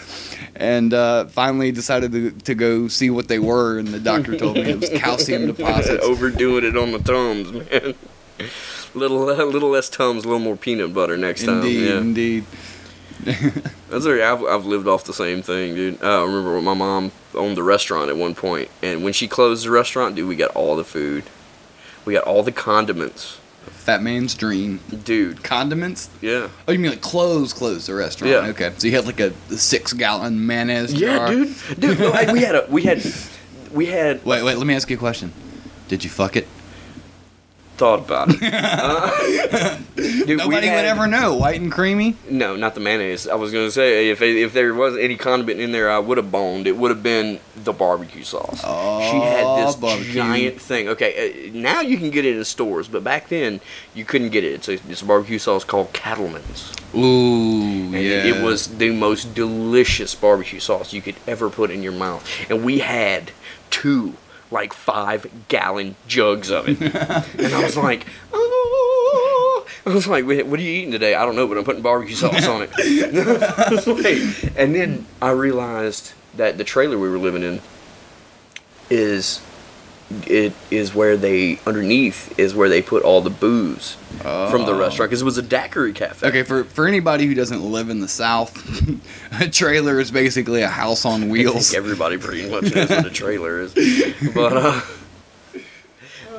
And uh, finally decided to, to go see what they were, and the doctor told me it was calcium deposits.
Overdoing it on the Tums, man. Little, uh, little less Tums, a little more peanut butter next
Indeed,
time. Yeah.
indeed.
That's very. I've, I've lived off the same thing, dude. I remember when my mom owned the restaurant at one point, and when she closed the restaurant, dude, we got all the food, we got all the condiments,
Fat man's dream.
dude.
Condiments?
Yeah.
Oh, you mean like clothes? Clothes the restaurant?
Yeah.
Okay. So you had like a six gallon mayonnaise
Yeah,
jar.
dude. Dude, no, like, we had a we had we had
Wait, wait. Let me ask you a question. Did you fuck it?
Thought about it. Uh, dude,
Nobody
had-
would ever know. White and creamy.
No, not the mayonnaise. I was gonna say if if there was any condiment in there, I would have boned. It would have been the barbecue sauce. Oh, she had
Oh,
this
barbecue.
giant thing. Okay, uh, now you can get it in stores, but back then you couldn't get it. It's a, it's a barbecue sauce called Cattleman's,
Ooh,
and
yeah.
it, it was the most delicious barbecue sauce you could ever put in your mouth. And we had two like five gallon jugs of it, and I was like, oh. I was like, what are you eating today? I don't know, but I'm putting barbecue sauce on it. Like- and then I realized that the trailer we were living in is it is where they underneath is where they put all the booze from the
Oh.
restaurant because it was a daiquiri cafe.
Okay, for for anybody who doesn't live in the South, a trailer is basically a house on
I
wheels.
think everybody pretty much knows what a trailer is. But uh,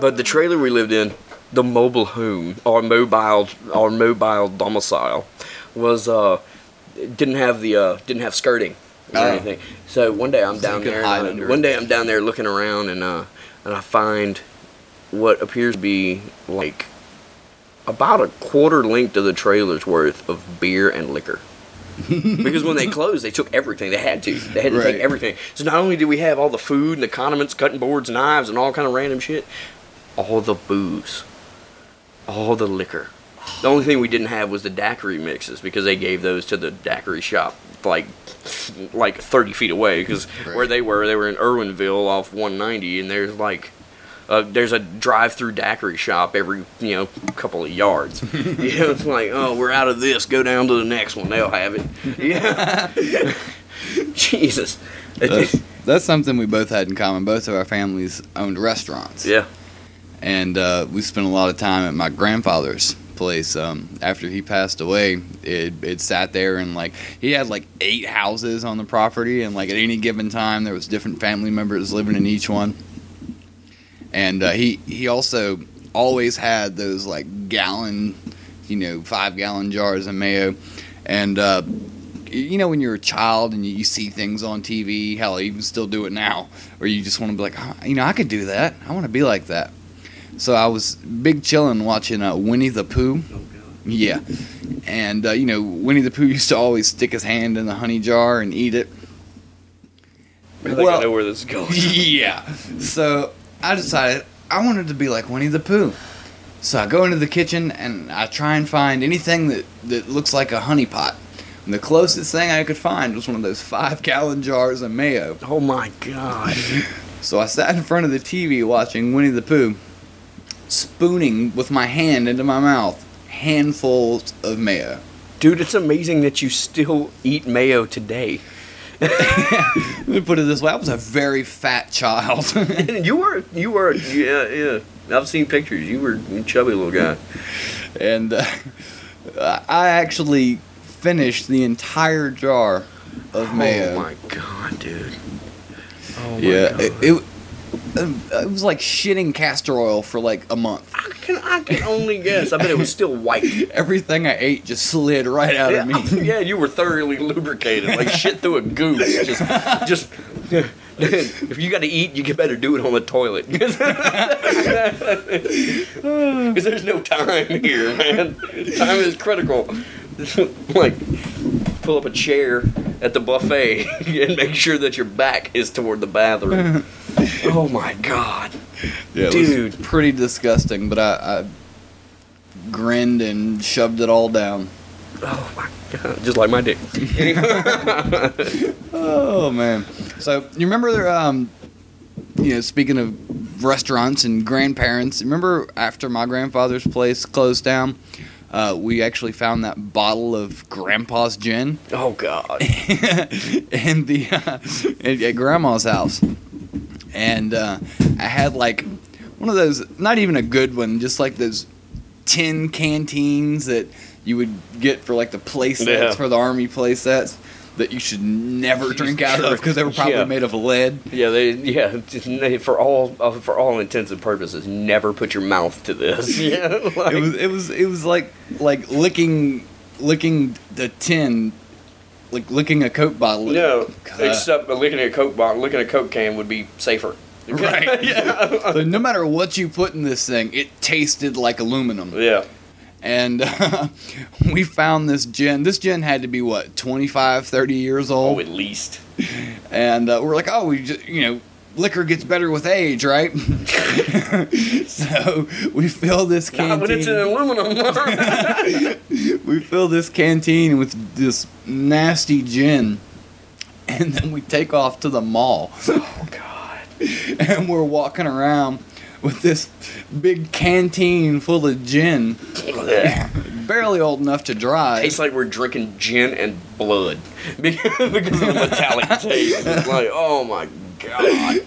but the trailer we lived in, the mobile home, our mobile our mobile domicile, was uh didn't have the uh didn't have skirting or
Oh.
anything. So one day I'm
So
down there. and, uh, one day I'm down there looking around and uh and I find what appears to be like about a quarter length of the trailer's worth of beer and liquor. because when they closed, they took everything. They had to. They had to
Right.
take everything. So not only did we have all the food and the condiments, cutting boards, knives, and all kind of random shit, all the booze, all the liquor. The only thing we didn't have was the daiquiri mixes because they gave those to the daiquiri shop like like 30 feet away because
Right.
where they were they were in Erwinville off 190 and there's like uh, there's a drive-through daiquiri shop every you know couple of yards. you know, it's like oh we're out of this, go down to the next one, they'll have it. Yeah, Jesus.
That's, that's something we both had in common. Both of our families owned restaurants.
yeah,
and uh, we spent a lot of time at my grandfather's place. Um, after he passed away, it it sat there and like he had like eight houses on the property, and like at any given time there was different family members living in each one. And uh, he he also always had those like gallon, you know, five gallon jars of mayo, and. Uh, you know when you're a child and you, see things on TV, hell, you can still do it now, or you just want to be like, "Huh, you know, I could do that. I want to be like that. So I was big chillin' watching uh, Winnie the Pooh. Yeah, and uh, you know Winnie the Pooh used to always stick his hand in the honey jar and eat it.
I think I
Well-
know where this is going.
yeah. So I decided I wanted to be like Winnie the Pooh. So I go into the kitchen and I try and find anything that, that looks like a honey pot. And the closest thing I could find was one of those five gallon jars of mayo.
Oh my god.
So I sat in front of the TV watching Winnie the Pooh, spooning with my hand into my mouth handfuls of mayo.
Dude, it's amazing that you still eat mayo today.
Let me put it this way: I was a very fat child.
you were, you were, yeah, yeah. I've seen pictures. You were a chubby little guy.
and uh, I actually finished the entire jar of mayo.
Oh my god, dude. Oh my
yeah,
god.
it, it Uh, it was like shitting castor oil for like a month.
I can, I can only guess. I bet it was still white.
Everything I ate just slid right out
Yeah,
of me.
yeah, you were thoroughly lubricated, like shit through a goose. Just, just. If you got to eat, you better do it on the toilet, because there's no time here, man. Time is critical. like, pull up a chair at the buffet and make sure that your back is toward the bathroom. oh my god.
Yeah,
Dude.
was pretty disgusting, but I, I grinned and shoved it all down.
Oh my god. Just like my dick.
Oh man! So you remember, um, you know, speaking of restaurants and grandparents, remember after my grandfather's place closed down, uh, we actually found that bottle of Grandpa's gin
Oh god.
in the uh, at, at Grandma's house, and uh, I had like one of those, not even a good one, just like those tin canteens that you would get for like the play sets
Yeah.
for the army play sets that you should never drink out of because they were probably
Yeah.
made of lead.
Yeah, they yeah they- for all uh, for all intents and purposes, never put your mouth to this. Yeah, like,
It was it was it was like like licking licking the tin, like licking a Coke bottle.
no,
God.
except licking a coke bottle, licking a coke can would be safer.
Right.
yeah.
So no matter what you put in this thing, it tasted like aluminum.
Yeah.
And uh, we found this gin. This gin had to be what 25, 30 years
Oh,
old.
at least.
And uh, we're like, oh, we just you know. Liquor gets better with age, right? so we fill this
Nah,
canteen.
but it's an aluminum.
we fill this canteen with this nasty gin, and then we take off to the mall,
oh God.
and we're walking around with this big canteen full of gin, barely old enough to drive.
Tastes like we're drinking gin and blood because of the metallic taste. It's like, oh my god.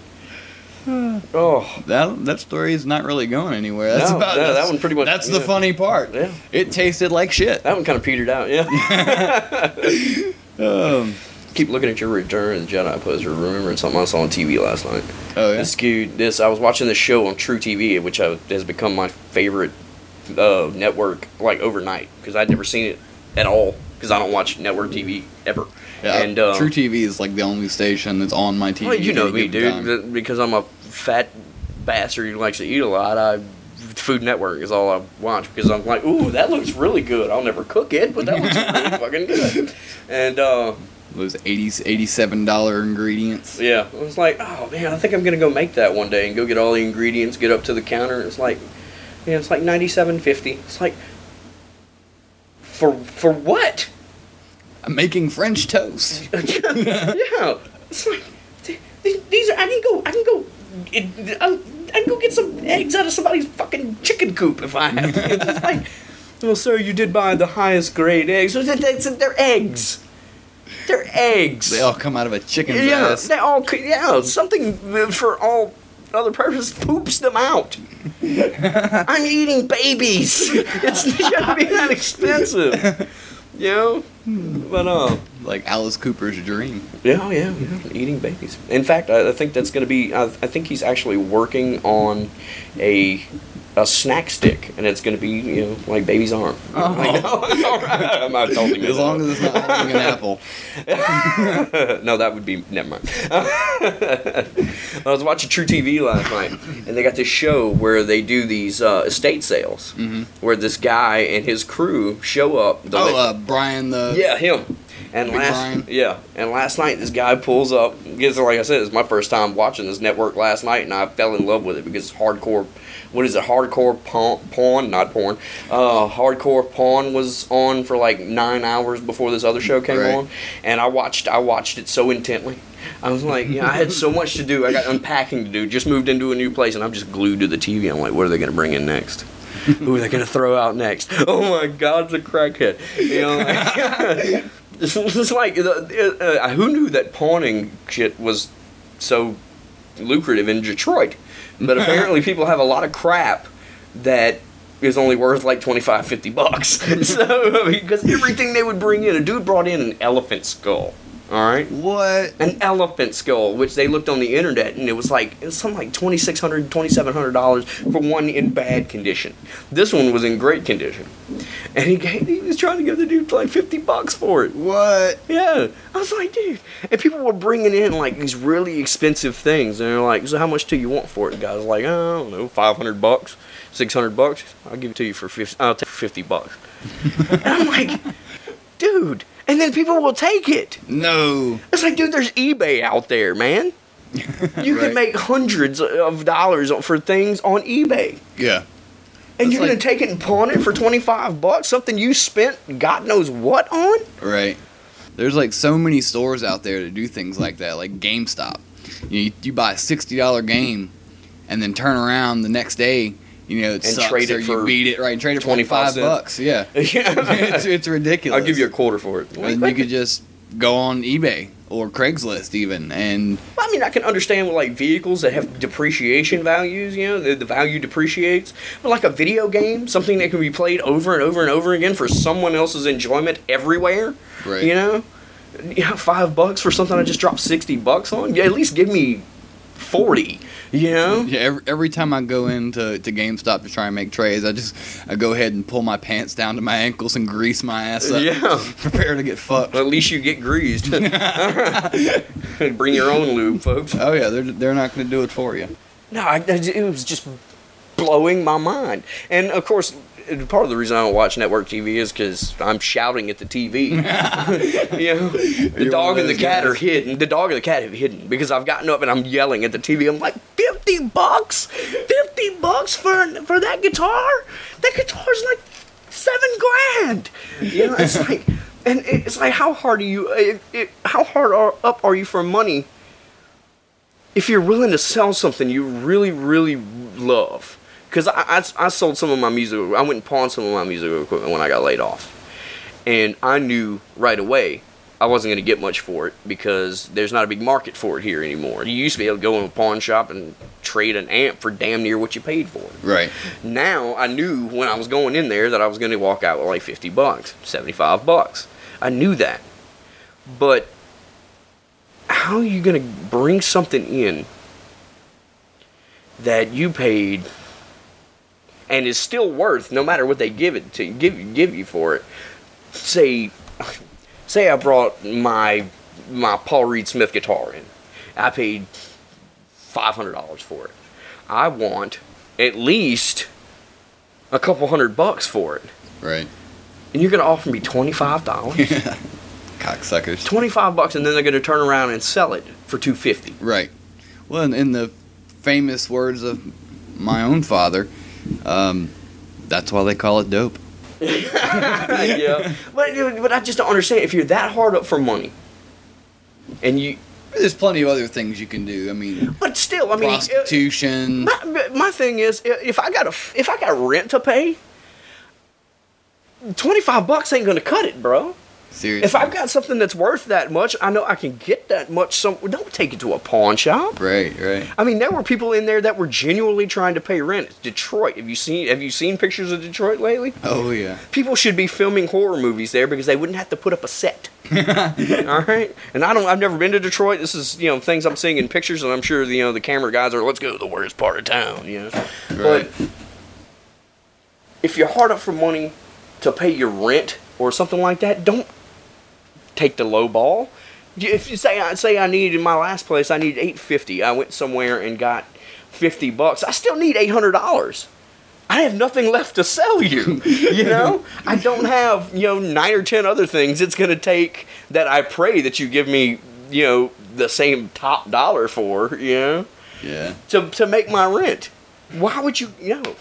Oh,
that that story is not really going anywhere. That's
No,
about
no, that one pretty much-
That's the funny part.
Yeah.
It tasted like shit.
that one kind of petered out. Yeah.
Um,
Keep looking at your Return of the Jedi poster, remembering something I saw on TV last night.
oh yeah.
This dude, this I was watching this show on True TV, which uh, has become my favorite uh, network like overnight because I'd never seen it at all because I don't watch network TV ever.
Yeah,
and uh,
True TV is like the only station that's on my TV.
Well, you know me, dude,
time.
because I'm a fat bastard who likes to eat a lot, I Food Network is all I watch because I'm like, ooh, that looks really good. I'll never cook it, but that looks really fucking good. And uh,
Those 80 87 dollar ingredients.
yeah, I was like, oh man, I think I'm gonna go make that one day and go get all the ingredients, get up to the counter, and it's like, yeah, it's like ninety seven fifty. It's like, for for what?
I'm making French toast.
yeah, it's like th- th- these are. I can go. I can go. I, I can go get some eggs out of somebody's fucking chicken coop if I have to. It's like, well, sir, you did buy the highest grade eggs. Well, that- that's- They're eggs. They're eggs.
They all come out of a chicken's
yeah,
ass.
they all. Yeah, something for all other purposes poops them out. I'm eating babies. It's, it shouldn't be that expensive. You know, but uh.
Like Alice Cooper's dream.
Yeah, yeah, yeah. Eating babies. In fact, I, I think that's going to be. I, I think he's actually working on a a snack stick, and it's going to be you know like baby's arm.
Oh.
Like, no, it's all right. I'm not
As long as it's not holding an apple.
no, that would be never mind. I was watching True TV last night, and they got this show where they do these uh, estate sales,
Mhm.
where this guy and his crew show up.
Oh, uh, Brian the.
Yeah, him. And
Big
last
Brian?
yeah, and last night this guy pulls up. Gets like I said, it's my first time watching this network last night, and I fell in love with it because it's hardcore. What is it? Hardcore pawn, not porn. Uh, hardcore pawn was on for like nine hours before this other show came
Right.
on, and I watched. I watched it so intently. I was like, yeah, I had so much to do. I got unpacking to do. Just moved into a new place, and I'm just glued to the TV. I'm like, what are they going to bring in next? Who are they going to throw out next? Oh my God, the crackhead! You know, like, it's, it's like uh, uh, who knew that pawning shit was so lucrative in Detroit? But apparently, people have a lot of crap that is only worth like 25, 50 bucks. so because everything they would bring in, a dude brought in an elephant skull. All right
What?
an elephant skull, which they looked on the internet, and it was like it was something like twenty six hundred, twenty seven hundred dollars for one in bad condition. This one was in great condition, and he gave, he was trying to give the dude like fifty bucks for it.
What?
Yeah, I was like, dude, and people were bringing in like these really expensive things, and they're like, so how much do you want for it? The guys like, oh, I don't know, five hundred bucks, six hundred bucks. I'll give it to you for fifty. I'll take fifty bucks. and I'm like, dude, and then people will take it.
No.
It's like, dude, there's eBay out there, man. You
Right.
can make hundreds of dollars for things on eBay.
Yeah.
And
That's
you're gonna take it and pawn it for twenty five bucks, something you spent God knows what on?
Right. There's like so many stores out there that do things like that, like GameStop. You, you buy a sixty dollar game, and then turn around the next day, you know, it
And trade it
or
for
you beat it right and trade it for
25
25 bucks. Yeah, it's, it's ridiculous.
I'll give you a quarter for it.
And you could just go on eBay or Craigslist even, and
I mean, I can understand with like vehicles that have depreciation values. You know, the, the value depreciates. But like a video game, something that can be played over and over and over again for someone else's enjoyment everywhere.
Right.
You know, yeah, five bucks for something I just dropped sixty bucks on. Yeah, at least give me forty. You know.
yeah, every, every time I go into to GameStop to try and make trades, I just I go ahead and pull my pants down to my ankles and grease my ass up.
Yeah.
prepare to get fucked.
Well, at least you get greased. Bring your own lube, folks.
Oh yeah, they're they're not going to do it for you.
No, I, I- it was just blowing my mind. And of course, part of the reason I don't watch network TV is because I'm shouting at the TV. you know, the
You're
dog and the cat
guys.
are hidden. The dog and the cat have hidden because I've gotten up and I'm yelling at the TV. I'm like, fifty bucks, fifty bucks for for that guitar. That guitar's like seven grand. You know, it's like, and it's like, how hard are you? It, it, how hard are, up are you for money? if you're willing to sell something you really, really love, because I, I, I sold some of my music, I went and pawned some of my musical equipment when I got laid off, and I knew right away I wasn't going to get much for it because there's not a big market for it here anymore. You used to be able to go in a pawn shop and trade an amp for damn near what you paid for it.
Right.
Now I knew when I was going in there that I was going to walk out with like 50 bucks, 75 bucks. I knew that. But how are you going to bring something in that you paid and is still worth no matter what they give it to give give you for it? Say say I brought my my Paul Reed Smith guitar in. I paid $500 for it. I want at least a couple hundred bucks for it.
Right.
And you're going to offer me $25?
Cocksuckers.
25 bucks and then they're going to turn around and sell it for 250.
Right. Well, in, in the famous words of my own father, um, that's why they call it dope.
yeah. But, but I just don't understand. If you're that hard up for money, and you.
There's plenty of other things you can do. I mean,
But still, I mean. uh,
prostitution.
my, my thing is, if I got a, if I got rent to pay, twenty five bucks ain't gonna cut it, bro.
Seriously.
If I've got something that's worth that much, I know I can get that much. Some don't take it to a pawn shop.
Right, right.
I mean, there were people in there that were genuinely trying to pay rent. Detroit. Have you seen Have you seen pictures of Detroit lately?
Oh yeah.
People should be filming horror movies there because they wouldn't have to put up a set. All right, and I don't. I've never been to Detroit. This is you know things I'm seeing in pictures, and I'm sure you know the camera guys are. Let's go to the worst part of town. You know,
Right.
but if you're hard up for money to pay your rent or something like that, don't take the low ball. If you say I say I need in my last place, I need eight fifty. I went somewhere and got fifty bucks. I still need eight hundred dollars. I have nothing left to sell you. You know, I don't have you know nine or ten other things it's gonna take that I pray that you give me you know the same top dollar for. You know
Yeah.
to to make my rent. Why would you? You know,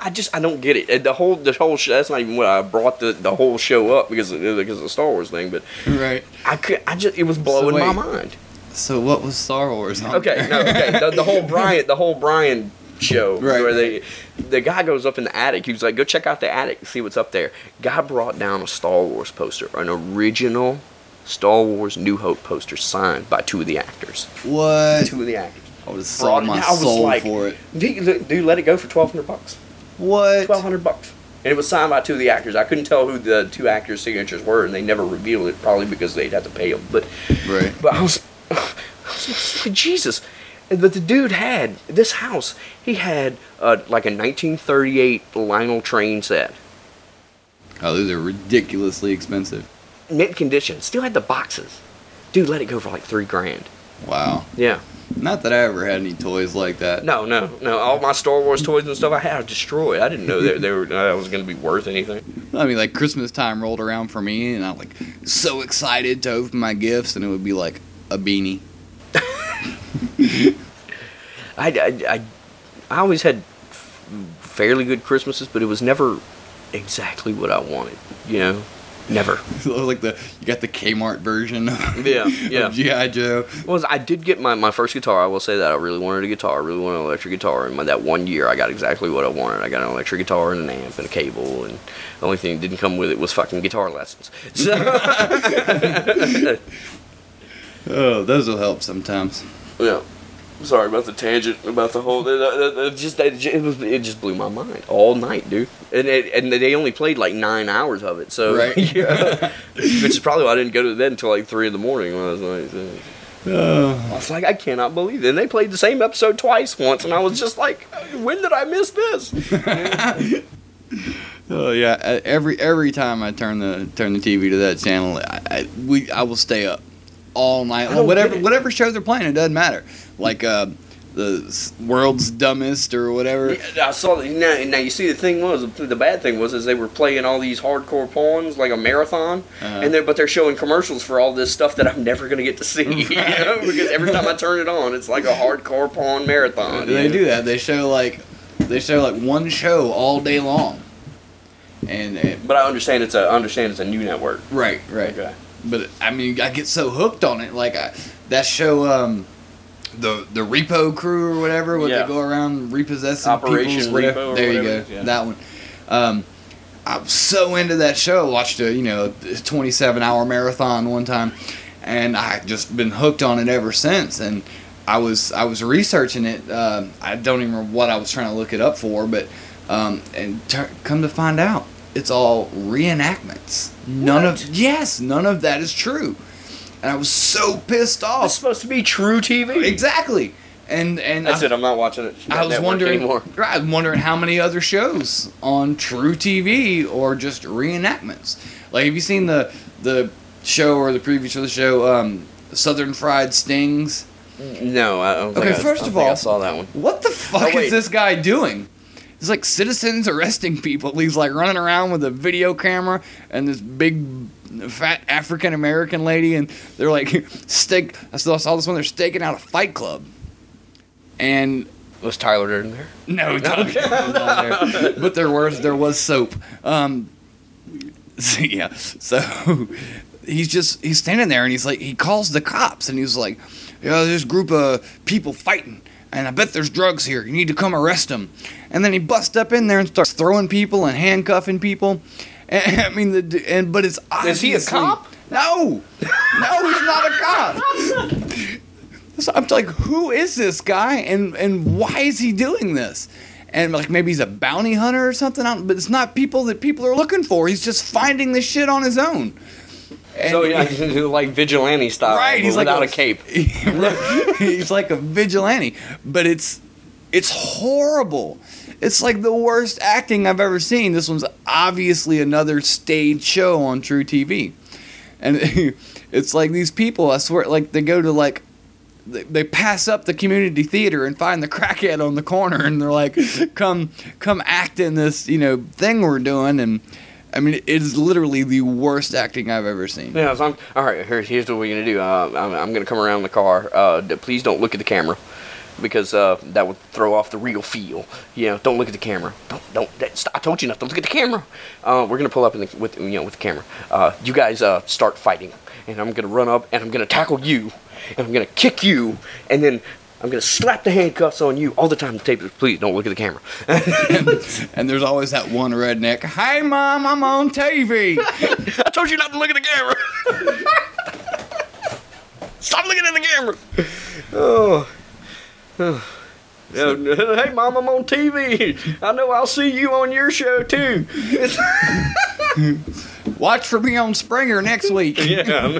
I just I don't get it. And the whole the whole show, that's not even what I brought the the whole show up because of, because of the Star Wars thing. But
Right.
I could I just it was blowing my mind.
So what was Star Wars? On
Okay, no, okay. The, the whole Brian the whole Brian show
Right.
where they the guy goes up in the attic. He was like, "Go check out the attic, and see what's up there." Guy brought down a Star Wars poster, an original Star Wars New Hope poster signed by two of the actors.
What?
Two of the actors.
I would have sold
it
my.
I was
soul
like-
for it.
Dude, dude, let it go for twelve hundred bucks.
What?
twelve hundred bucks. And it was signed by two of the actors. I couldn't tell who the two actors' signatures were, and they never revealed it, probably because they'd have to pay them. But,
Right.
but I was, I was like, Jesus. And But the dude had this house. He had uh, like a 1938 Lionel train set,
Oh, those are ridiculously expensive.
mint condition. Still had the boxes. Dude, let it go for like three grand.
Wow.
Yeah.
Not that I ever had any toys like that.
No, no, no. All my Star Wars toys and stuff I had, destroyed. I didn't know that they were that was going to be worth anything.
I mean, like Christmas time rolled around for me, and I'm like so excited to open my gifts, and it would be like a beanie.
I, I, I, I always had fairly good Christmases, but it was never exactly what I wanted. You know, never.
like the you got the Kmart version. Of,
Yeah, yeah.
Of GI Joe.
Was I did get my, my first guitar. I will say that I really wanted a guitar. I really wanted an electric guitar. And my, that one year, I got exactly what I wanted. I got an electric guitar and an amp and a cable. And the only thing that didn't come with it was fucking guitar lessons. So,
Oh, those will help sometimes.
yeah. Sorry about the tangent about the whole. It, it, it just it, it was it just blew my mind all night, dude. And it, and they only played like nine hours of it, so
Right.
yeah. Which is probably why I didn't go to bed until like three in the morning last night. so.
Oh.
I was like, I cannot believe it. And they played the same episode twice once, and I was just like, when did I miss this?
Oh yeah, uh, every every time I turn the turn the TV to that channel, I, I we I will stay up all night. Whatever whatever show they're playing, it doesn't matter. Like uh, the world's dumbest or whatever.
I saw that. Now, now you see, the thing was, the bad thing was, is they were playing all these hardcore pawns like a marathon,
Uh-huh.
and they're but they're showing commercials for all this stuff that I'm never gonna get to see. You know? Because every time I turn it on, it's like a hardcore pawn marathon.
they
know?
do that. They show like they show like one show all day long. And, and
But I understand it's a I understand it's a new network.
right, right.
Okay.
But I mean, I get so hooked on it. Like I, that show, um, the the Repo Crew or whatever, where
Yeah.
they go around repossessing
Operation
people's whatever. There you go,
yeah.
that one. Um, I was so into that show. Watched a you know a 27 hour marathon one time, and I just been hooked on it ever since. And I was I was researching it. Um I don't even remember what I was trying to look it up for, but um, and ter- come to find out, it's all reenactments. None
What?
of yes, none of that is true. And I was so pissed off.
It's supposed to be true TV.
Exactly. And and
That's
I,
it. I'm not watching it.
I was wondering,
anymore.
I was wondering how many other shows on True TV or just reenactments. Like, have you seen the the show or the preview for the show, um, Southern Fried Stings?
No, I don't think
Okay,
I,
first
I
of
all, I saw that one.
What the fuck
Oh,
is this guy doing? He's like citizens arresting people. He's like running around with a video camera and this big fat African American lady, and they're like stake. I saw saw this one. They're staking out a Fight Club, and
Was Tyler in there?
no, Tyler there. but there was there was soap. Um, so, yeah, so he's just he's standing there and he's like he calls the cops and he's like, yeah, there's a group of people fighting. And I bet there's drugs here. You need to come arrest them. And then he busts up in there and starts throwing people and handcuffing people. And, I mean, the and but it's
Is he a cop?
No, no, he's not a cop. So I'm like, who is this guy, and and why is he doing this? And like maybe he's a bounty hunter or something. But it's not people that people are looking for. He's just finding this shit on his own. And
So yeah, he's into like vigilante style,
right, he's
without
like
a, cape.
he's like a vigilante, but it's it's horrible. It's like the worst acting I've ever seen. This one's obviously another stage show on True TV, and it's like these people. I swear, like they go to like they, they pass up the community theater and find the crackhead on the corner, and they're like, "Come, come act in this, you know, thing we're doing." And I mean, it is literally the worst acting I've ever seen.
Yeah, so I'm, all right. Here's here's what we're gonna do. Uh, I'm, I'm gonna come around the car. Uh, please don't look at the camera, because uh, that would throw off the real feel. You know, don't look at the camera. Don't don't. that- stop, I told you not to look at the camera. Uh, we're gonna pull up in the, with you know with the camera. Uh, you guys uh, start fighting, and I'm gonna run up and I'm gonna tackle you, and I'm gonna kick you, and then. I'm gonna slap the handcuffs on you all the time. The tape is, please don't look at the camera.
and there's always that one redneck. Hey, mom, I'm on TV.
I told you not to look at the camera. Stop looking at the camera. Oh. Hey, mom, I'm on TV. I know I'll see you on your show too.
Watch for me on Springer next week.
yeah.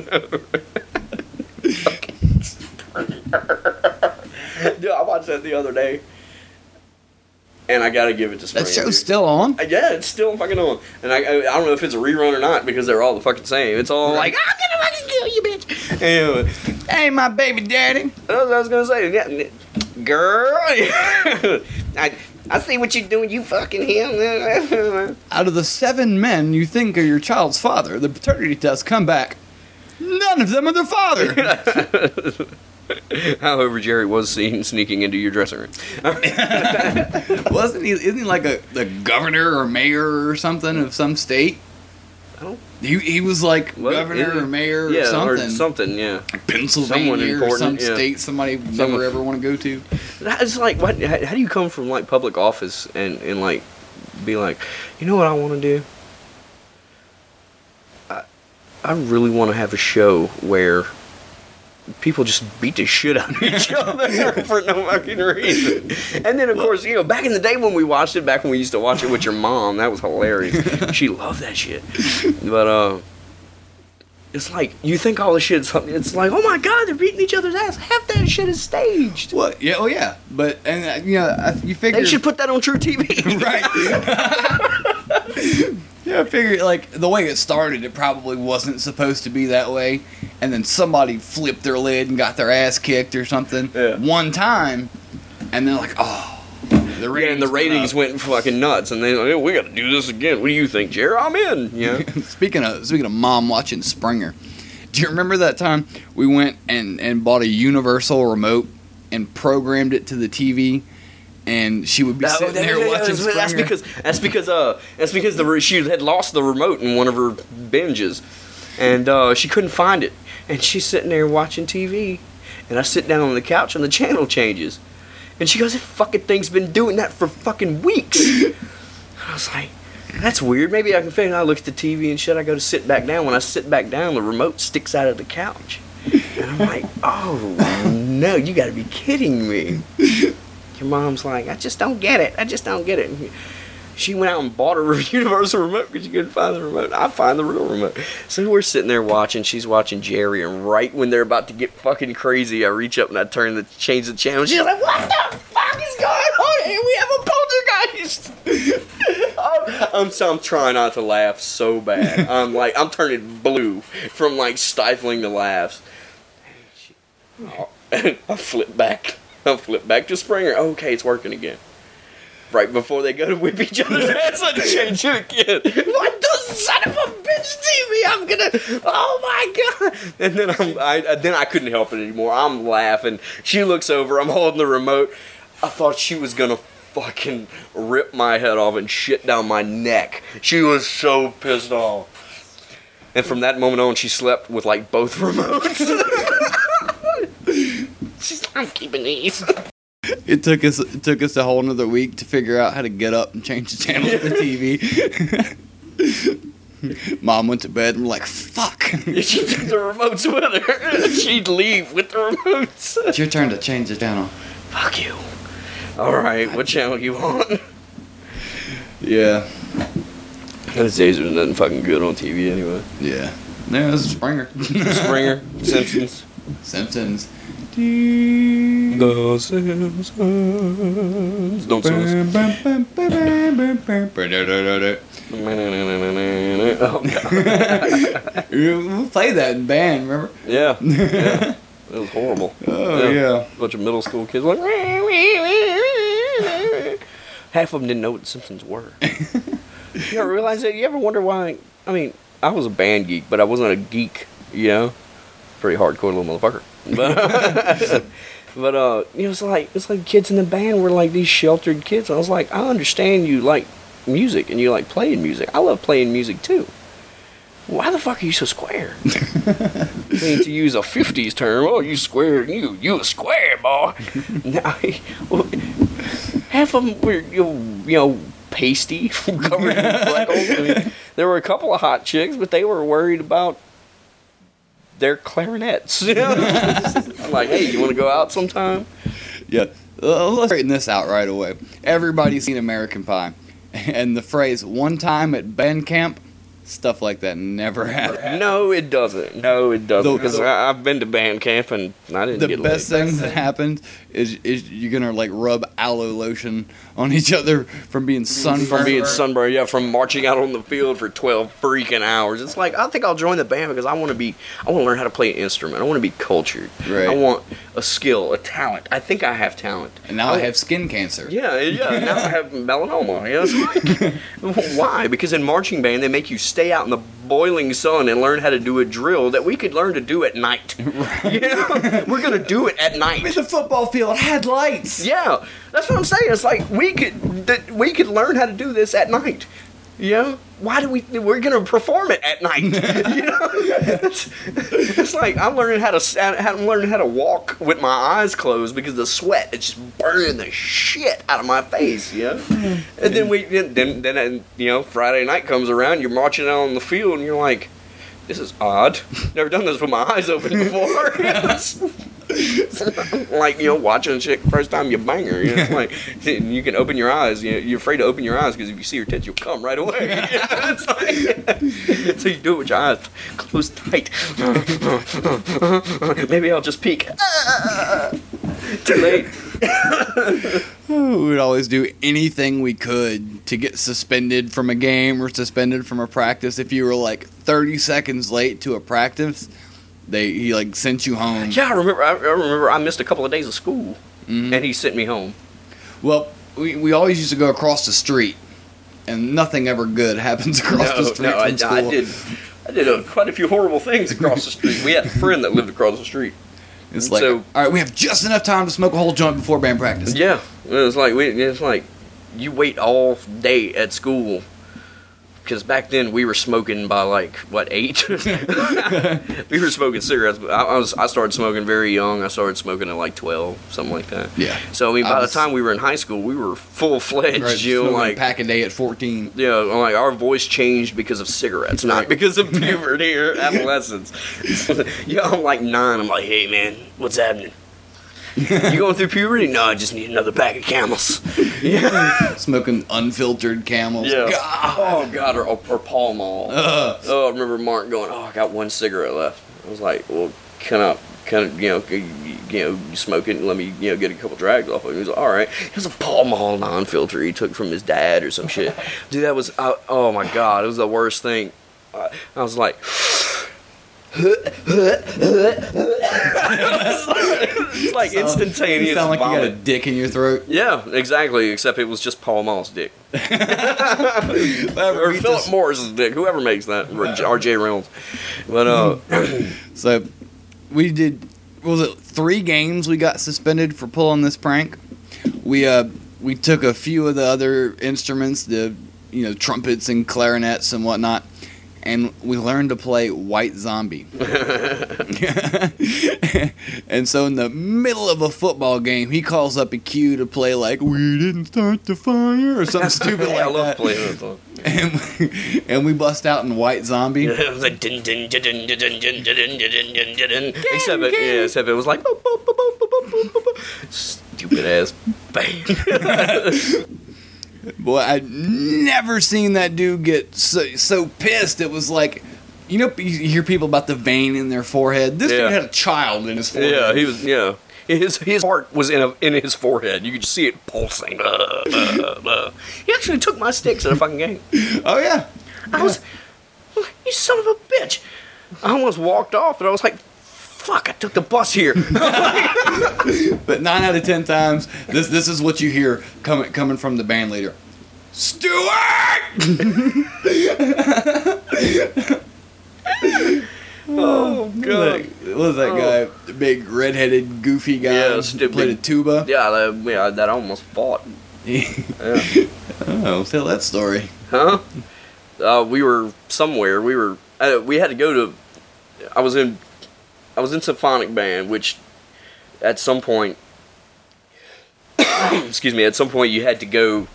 Dude, I watched that the other day, and I gotta give it to Springer.
That show's
dude.
still on.
Uh, Yeah, it's still fucking on, and I, I don't know if it's a rerun or not because they're all the fucking same. It's all like I'm gonna fucking kill you, bitch. Anyway,
Hey, my baby daddy.
that's what I was gonna say. Yeah, girl, I I see what you're doing. You fucking him.
Out of the seven men you think are your child's father, the paternity tests come back. None of them are the father.
However, Jerry was seen sneaking into your dressing room.
Wasn't he? Isn't he like a the governor or mayor or something of some state?
Oh.
He, he was like
What?
governor
Yeah.
or mayor
yeah,
or something.
or something. Yeah,
Pennsylvania or some
yeah.
state somebody would
Someone-
never ever want to go to.
it's like what? How, how do you come from like public office and and like be like, you know what I want to do? I I really want to have a show where people just beat the shit out of each other for no fucking reason. And then of course, you know, back in the day when we watched it, back when we used to watch it with your mom, that was hilarious. she loved that shit. But uh it's like you think all the shit's something. it's like, oh my god, they're beating each other's ass. Half that shit is staged.
What? Yeah. Oh yeah. But and uh, you know I- you figure
They should put that on True TV.
right. Yeah, I figured like the way it started, it probably wasn't supposed to be that way, and then somebody flipped their lid and got their ass kicked or something
Yeah.
one time, and they're like, oh, the ratings
yeah, and the
went
ratings
up.
went fucking nuts, and they're like, "Oh, we got to do this again. What do you think, Jerry? I'm in. Yeah.
speaking of speaking of mom watching Springer, do you remember that time we went and and bought a Universal remote and programmed it to the TV? And she would be sitting there
yeah,
watching
that's, that's because that's because uh that's because the re- she had lost the remote in one of her binges, and uh, she couldn't find it, and she's sitting there watching TV, and I sit down on the couch and the channel changes, and she goes, "That fucking thing's been doing that for fucking weeks." I was like. That's weird. Maybe I can figure. I look at the TV and shit. I go to sit back down. When I sit back down, the remote sticks out of the couch, and I'm like, "Oh no, you got to be kidding me!" Your mom's like, I just don't get it. I just don't get it. And She went out and bought a universal remote because she couldn't find the remote. I find the real remote. So we're sitting there watching. She's watching Jerry, and right when they're about to get fucking crazy, I reach up and I turn the change the channel. She's like, "What the fuck is going on here? We have a poltergeist." I'm, so I'm trying not to laugh so bad. I'm like, I'm turning blue from like stifling the laughs. And oh, I flip back. I flip back to Springer. Okay, it's working again. Right before they go to whip each other's ass, I change it again. What the son of a bitch TV? I'm gonna. Oh my god! And then I'm. I then I couldn't help it anymore. I'm laughing. She looks over. I'm holding the remote. I thought she was gonna fucking rip my head off and shit down my neck. She was so pissed off. And from that moment on, she slept with like both remotes. She's I'm keeping these.
It took us it took us a whole another week to figure out how to get up and change the channel of the TV. Mom went to bed and we're like, "Fuck!"
She took the remotes with her. She'd leave with the remotes.
It's your turn to change the channel.
Fuck you. All right, what channel you on?
Yeah,
Those days there's nothing fucking good on TV anyway.
yeah. No, this is Springer.
Springer, Simpsons.
Simpsons.
The Simpsons. Don't sue us. Oh, God.
we played that in band, remember?
Yeah. yeah. It was horrible.
Oh yeah.
bunch of middle school kids like half of them didn't know what the Simpsons were. you ever realize that? You ever wonder why? I mean, I was a band geek, but I wasn't a geek. You know, pretty hardcore little motherfucker. But but uh, you know, it's like it's like kids in the band were like these sheltered kids. I was like, I understand you like music and you like playing music. I love playing music too. Why the fuck are you so square? I mean, to use a '50s term, oh, you square, you you a square boy. now, well, half of them were you know, you know pasty, covered in freckles. I mean, there were a couple of hot chicks, but they were worried about their clarinets. You know? I'm like, hey, you want to go out sometime?
Yeah. Uh, let's straighten this out right away. Everybody's seen American Pie, and the phrase "one time at band camp," stuff like that never happened.
No, it doesn't. No, it doesn't. Because I've been to band camp and I didn't
The
get
best
laid.
thing that happened is is you're gonna like rub aloe lotion on each other from being sunburned.
from being sunburned, yeah, from marching out on the field for twelve freaking hours. It's like I think I'll join the band because I want to be, I want to learn how to play an instrument. I want to be cultured.
Right.
I want a skill, a talent. I think I have talent.
and now I oh. have skin cancer.
Yeah, yeah. Now I have melanoma. You know, it's like, why? Because in marching band they make you stay out in the boiling sun and learn how to do a drill that we could learn to do at night. You know, we're gonna do it at night.
The football field had lights.
Yeah, that's what I'm saying. It's like we could that we could learn how to do this at night. You know, why do we? We're gonna perform it at night. you know, it's, it's like I'm learning how to I'm learning how to walk with my eyes closed because the sweat is just burning the shit out of my face. You know, and then we then then, you know Friday night comes around, you're marching out on the field, and you're like. This is odd. Never done this with my eyes open before. like you know, watching shit first time you bang her. You know, like you can open your eyes. You know, you're afraid to open your eyes because if you see her tits, you'll come right away. Like- so you do it with your eyes closed tight. Maybe I'll just peek. Too late.
We would always do anything we could to get suspended from a game or suspended from a practice. If you were like 30 seconds late to a practice, they he like sent you home.
Yeah, I remember. I, I remember. I missed a couple of days of school,
Mhm.
and he sent me home.
Well, we, we always used to go across the street, and nothing ever good happens across the street
no, I,
school.
I did. I did uh, quite a few horrible things across the street. We had a friend that lived across the street.
It's like,
So-
all right, we have just enough time to smoke a whole joint before band practice.
Yeah, it was like we. It's like you wait all day at school. Because back then we were smoking by like what eight? we were smoking cigarettes. But I, I was I started smoking very young. I started smoking at like twelve, something like that.
Yeah.
So I mean,
I
by
was-
the time we were in high school, we were full fledged.
Right,
you know, like
pack a day at 14.
yeah, like our voice changed because of cigarettes, not because of puberty or adolescence. yeah, I'm like nine. I'm like, hey man, what's happening? You going through puberty? No, I just need another pack of camels. Yeah.
Smoking unfiltered camels.
Yeah.
God.
Oh God, or, or Pall Mall. Oh, I remember Mark going, "Oh, I got one cigarette left." I was like, "Well, can I, can I, you know, you, know, smoke it and let me, you know, get a couple drags off of it?" He was like, "All right." It was a Pall Mall non-filter he took from his dad or some shit. Dude, that was, uh, oh my God, it was the worst thing. I, I was like. It's like
You
instantaneous
sound like you got a dick in your throat.
Yeah, exactly. Except it was just Paul Moss' dick or
beat
Philip
this-
Morris's dick, whoever makes that, or R.J. Reynolds. But uh,
So we did what was it three games we got suspended for pulling this prank. We uh we took a few of the other instruments, the you know trumpets and clarinets and whatnot, and we learned to play White Zombie. and so in the middle of a football game, he calls up a cue to play like "We didn't start the fire" or something stupid
yeah, I
like
love
that.
playing that song.
And we, and we bust out in White Zombie.
It was like except it, yeah, except it was like boop, boop, boop, boop, boop, boop, boop, boop. stupid ass bang.
Boy, I'd never seen that dude get so, so pissed. It was like, you know, you hear people about the vein in their forehead. This
Yeah.
dude had a child in his forehead.
yeah, he was yeah. His his heart was in a, in his forehead. You could see it pulsing. Uh, uh, uh. He actually took my sticks in a fucking game.
Oh yeah.
I was, you son of a bitch. I almost walked off, and I was like, fuck, I took the bus here.
But nine out of ten times, this this is what you hear coming coming from the band leader. Stuart.
oh
god! what was that guy? The big redheaded goofy guy
Yeah, stupid.
played a tuba.
Yeah, that, yeah, that almost fought. Yeah.
oh, tell that story.
Huh? Uh, we were somewhere. We were. Uh, we had to go to. I was in. I was in symphonic band, which, at some point. excuse me. At some point, you had to go.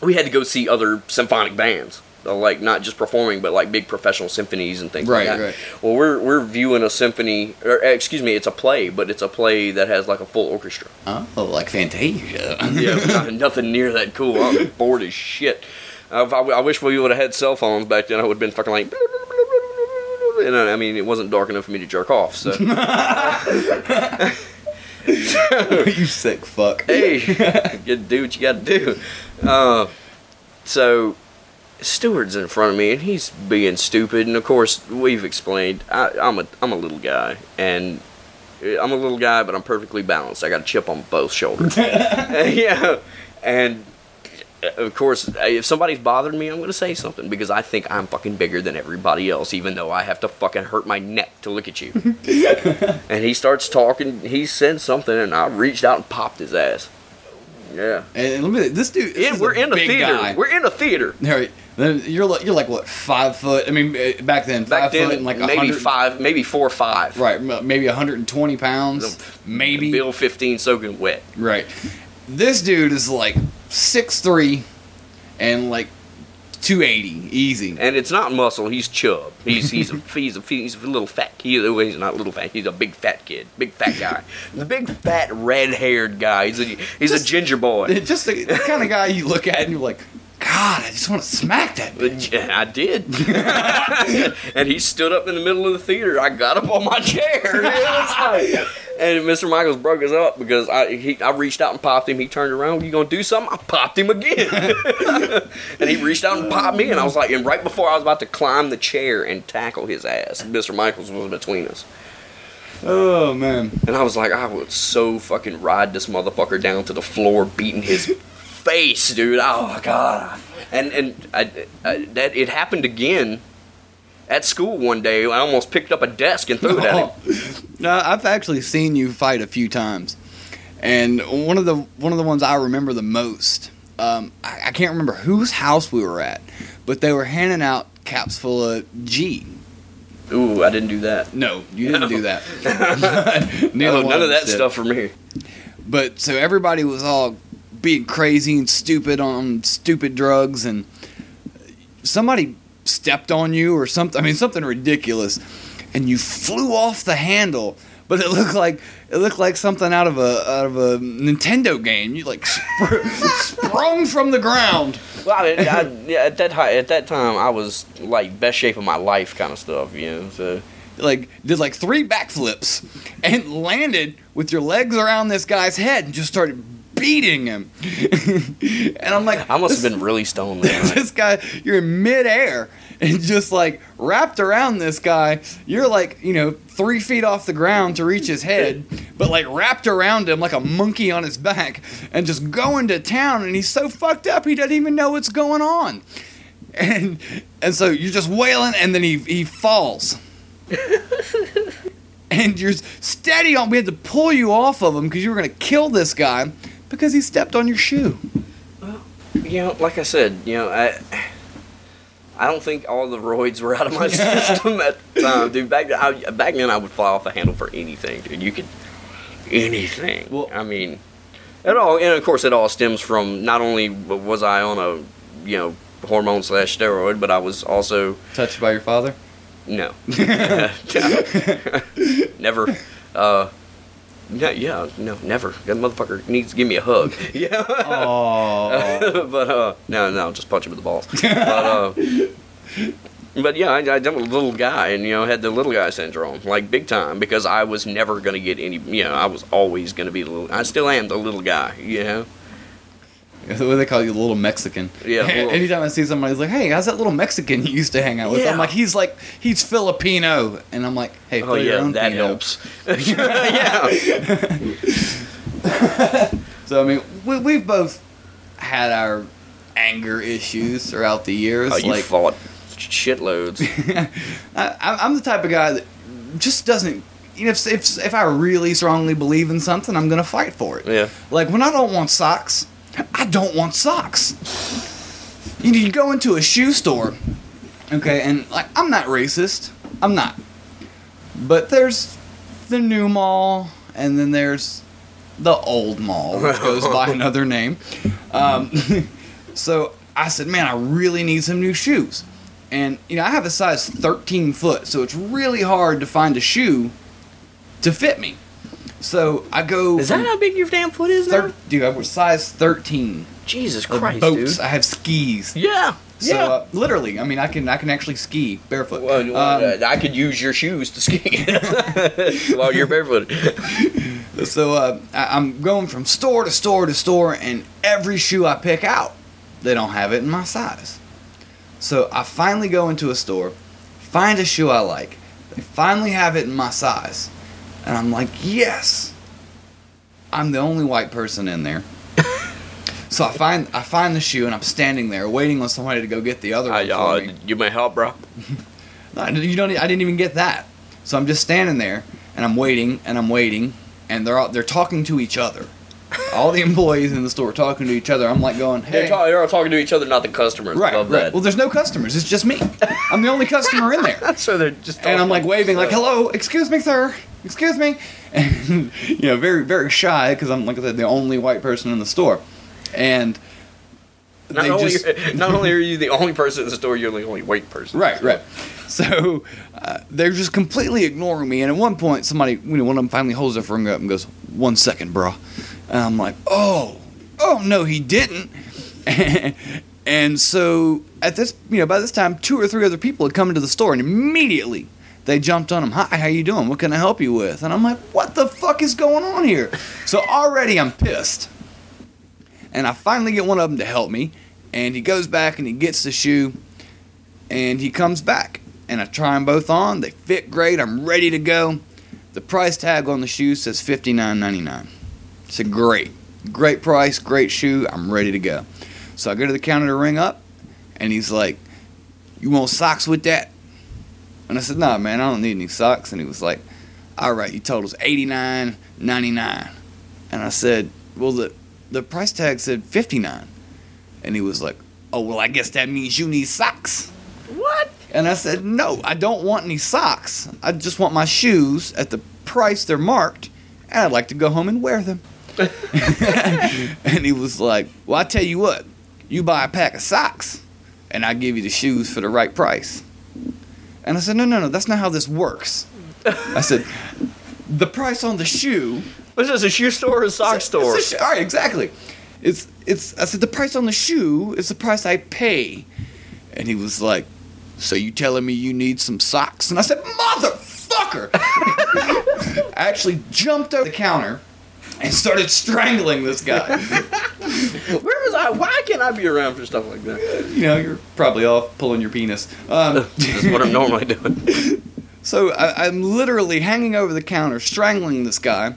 We had to go see other symphonic bands, uh, like not just performing, but like big professional symphonies and things
Right,
like that.
right.
Well, we're we're viewing a symphony, or uh, excuse me, it's a play, but it's a play that has like a full orchestra.
Oh, like Fantasia.
Yeah, not- nothing near that cool. I'm bored as shit. I, I wish we would have had cell phones back then. I would have been fucking like. And I I mean, it wasn't dark enough for me to jerk off. So,
you sick fuck.
hey, you do what you got to do. Uh, so, Stewart's in front of me, and he's being stupid. And of course, we've explained. I, I'm a I'm a little guy, and I'm a little guy, but I'm perfectly balanced. I got a chip on both shoulders. yeah, and uh, of course, if somebody's bothering me, I'm gonna say something because I think I'm fucking bigger than everybody else, even though I have to fucking hurt my neck to look at you. and he starts talking. He said something, and I reached out and popped his ass. Yeah.
And let me, this dude. this
Yeah, we're in a theater. We're in a theater.
Harry, then you're like you're like what five foot? I mean, uh, back then
Back
five
then,
foot and like
maybe five, maybe four or five.
Right, maybe 120 pounds, maybe.
Bill 15 soaking wet.
Right. This dude is like six three, and like 280 easy.
And it's not muscle. He's chub. He's he's a he's a he's a little fat. Well, he's not a little fat. He's a big fat kid. Big fat guy. The big fat red haired guy. He's a he's a ginger boy.
Just the, the kind of guy you look at and you're like, God, I just want to smack that. bitch."
Yeah, I did. and he stood up in the middle of the theater. I got up on my chair. And Mr. Michaels broke us up because I he, I reached out and popped him. He turned around. You gonna do something? I popped him again. and he reached out and popped me. And I was like, and right before I was about to climb the chair and tackle his ass, Mr. Michaels was between us.
Oh man.
And I was like, I would so fucking ride this motherfucker down to the floor, beating his face, dude. Oh my god. And and I, I, that it happened again at school one day. I almost picked up a desk and threw it at him.
No, I've actually seen you fight a few times, and one of the one of the ones I remember the most. Um, I, I can't remember whose house we were at, but they were handing out caps full of G.
Ooh, I didn't do that.
No, you didn't do that.
No, none of that
did.
stuff for me.
But so everybody was all being crazy and stupid on stupid drugs, and somebody stepped on you or something. I mean, something ridiculous, and you flew off the handle. But it looked like it looked like something out of a out of a Nintendo game. You like spr- sprung from the ground.
Well, I, I, yeah, at that hi- at that time, I was like best shape of my life, kind of stuff. You know, so
like did like three backflips and landed with your legs around this guy's head and just started beating him. and I'm like,
I must have been really stoned. That
this guy, you're in midair, and just like wrapped around this guy. You're like, you know, three feet off the ground to reach his head, but like wrapped around him like a monkey on his back and just going to town. And he's so fucked up, he doesn't even know what's going on. And and so you're just wailing, and then he he falls. and you're steady on. We had to pull you off of him because you were gonna kill this guy because he stepped on your shoe.
Well, You know, like I said, you know, I I don't think all the roids were out of my system at the time, dude. Back then, I, back then, I would fly off a handle for anything, dude. You could anything.
Well-
I mean, it all, and of course, it all stems from not only was I on a, you know, hormone slash steroid, but I was also
Touched by your father?
no, never. Uh, no, yeah, no, never. That motherfucker needs to give me a hug. Yeah.
Oh.
but uh, no, no, just punch him in the balls. But uh, but yeah, I, I am a little guy, and you know, had the little guy syndrome, like big time, because I was never gonna get any. You know, I was always gonna be the little. I still am the little guy. You know.
What do they call you, the little Mexican?
Yeah, little-
Anytime I see somebody, it's like, "Hey, how's that little Mexican you used to hang out with?"
Yeah.
I'm like, "He's like, he's Filipino," and I'm like, "Hey,
Oh yeah, that
Pino."
helps. yeah.
So I mean, we, we've both had our anger issues throughout the years.
Oh, you
like,
fought shitloads.
I, I'm the type of guy that just doesn't. You know, if, if if I really strongly believe in something, I'm gonna fight for it.
Yeah.
Like when I don't want socks, I don't want socks. You, you go into a shoe store, okay, and like I'm not racist. I'm not. But there's the new mall, and then there's the old mall, which goes by another name. Um, so I said, man, I really need some new shoes. And you know, I have a size 13 foot, so it's really hard to find a shoe to fit me. So I go.
Is that how big your damn foot is now?
dude? I was size 13.
Jesus Christ,
boats.
dude.
I have skis.
Yeah.
So
yeah.
uh, literally, I mean, I can I can actually ski barefoot.
Well,
Um,
uh, I could use your shoes to ski while you're barefoot.
So uh, I, I'm going from store to store to store, and every shoe I pick out, they don't have it in my size. So I finally go into a store, find a shoe I like. They finally have it in my size, and I'm like, yes. I'm the only white person in there. so I find I find the shoe, and I'm standing there waiting on somebody to go get the other one
I,
for
uh,
me.
you may help, bro.
No, you don't. I didn't even get that. So I'm just standing there and I'm waiting and I'm waiting and they're all, they're talking to each other. All the employees in the store are talking to each other. I'm like going,
They're,
hey,
ta- they're all talking to each other, not the customers.
right,
Love
right.
that.
Well, there's no customers. It's just me. I'm the only customer in there.
so they're just.
And I'm like waving, like, hello, excuse me, sir, excuse me, and you know, very very shy because I'm like I said, the only white person in the store, and
Not
they
only,
just
not only are you the only person in the store, you're the only white person.
Right, right. So uh, they're just completely ignoring me. And at one point, somebody, you know, one of them finally holds their finger up and goes, "One second, bro." And I'm like, "Oh, oh no, he didn't." and so at this, you know, by this time, two or three other people had come into the store, and immediately they jumped on him. Hi, how you doing? What can I help you with? And I'm like, "What the fuck is going on here?" So already I'm pissed. And I finally get one of them to help me, and he goes back and he gets the shoe and he comes back and I try them both on. They fit great. I'm ready to go. The price tag on the shoe says $59.99. It's a great, great price, great shoe. I'm ready to go. So I go to the counter to ring up, and he's like, "You want socks with that?" And I said, "Nah, man, I don't need any socks." And he was like, "All right, you told us $89.99." And I said, "Well, the the price tag said 59." And he was like, "Oh, well, I guess that means you need socks."
What?
And I said, No, I don't want any socks. I just want my shoes at the price they're marked, and I'd like to go home and wear them. and he was like, Well, I tell you what, you buy a pack of socks, and I give you the shoes for the right price. And I said, No, no, no, that's not how this works. I said, The price on the shoe
this a shoe store or a sock
it's a-
store?
it's a all right, exactly. It's it's. I said the price on the shoe is the price I pay, and he was like, "So you telling me you need some socks?" And I said, "Motherfucker!" I actually jumped over the counter and started strangling this guy.
Where was I? Why can't I be around for stuff like that?
You know, you're probably off pulling your penis. Um,
That's what I'm normally doing.
So I, I'm literally hanging over the counter, strangling this guy,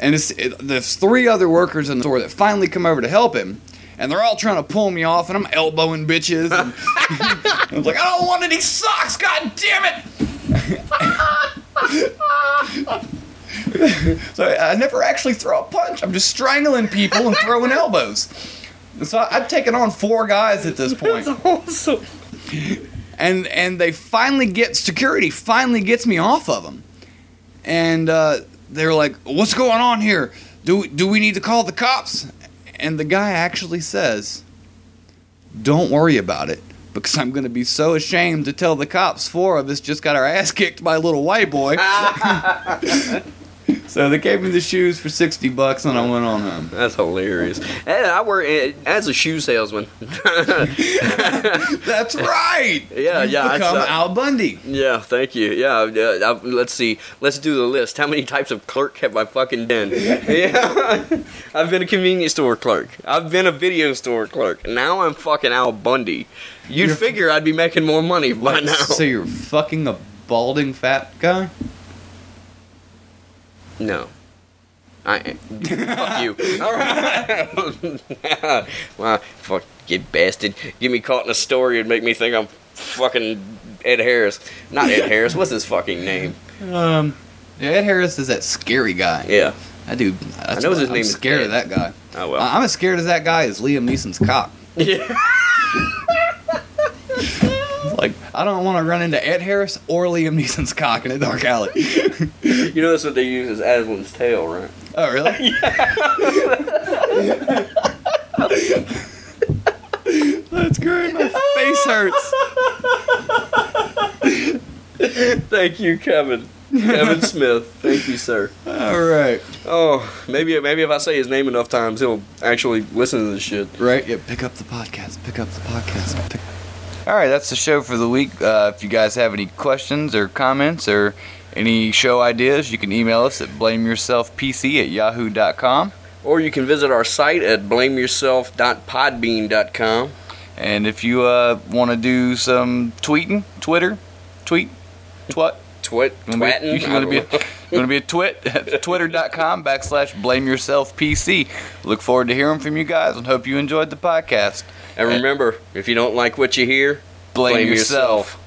and it's, it, there's three other workers in the store that finally come over to help him, and they're all trying to pull me off, and I'm elbowing bitches. And I'm like, I don't want any socks, god damn it! so I, never actually throw a punch. I'm just strangling people and throwing elbows. And so I've taken on four guys at this point
awesome.
and and they finally get security finally gets me off of them and uh, they're like what's going on here do, do we need to call the cops and the guy actually says don't worry about it because i'm going to be so ashamed to tell the cops four of us just got our ass kicked by a little white boy so they gave me the shoes for 60 bucks and i went on home
That's hilarious. And I work eh, as a shoe salesman.
that's right
Yeah,
You've
yeah, I
become
saw- uh,
al bundy
yeah, thank you. Yeah, yeah. I, let's see. Let's do the list. How many types of clerk have I fucking been? Yeah, I've been a convenience store clerk. I've been a video store clerk. Now I'm fucking Al Bundy. You'd
You're-
figure I'd be making more money by now.
so you're fucking a balding fat guy
No. I fuck you. All right. well, fuck you bastard. Get me caught in a story and make me think I'm fucking Ed Harris. Not Ed Harris. What's his fucking name?
Um, yeah, Ed Harris is that scary guy.
Yeah.
That dude. That's
know his
I'm
name is
scared
Ed.
of that guy.
Oh well.
I'm as scared as that guy as Liam Neeson's cop.
yeah.
Like, I don't want to run into Ed Harris or Liam Neeson's cock in a dark alley.
You know that's what they use as Aslan's tail, right?
oh, really? That's great. My face hurts.
Thank you, Kevin. Kevin Smith. Thank you, sir.
All right.
Oh, maybe maybe if I say his name enough times, he'll actually listen to this shit.
Right? Yeah, pick up the podcast. Pick up the podcast. Pick- All right, that's the show for the week. Uh, if you guys have any questions or comments or any show ideas, you can email us at blameyourselfpc at yahoo.com.
Or you can visit our site at blameyourself.podbean.com.
And if you uh, want to do some tweeting, Twitter, tweet, twat.
Twit,
You want
twatting.
to be, you wanna be a twit? At twitter.com backslash blame yourself PC. Look forward to hearing from you guys and hope you enjoyed the podcast.
And eh. remember, if you don't like what you hear,
Blame,
Blame
yourself.
yourself.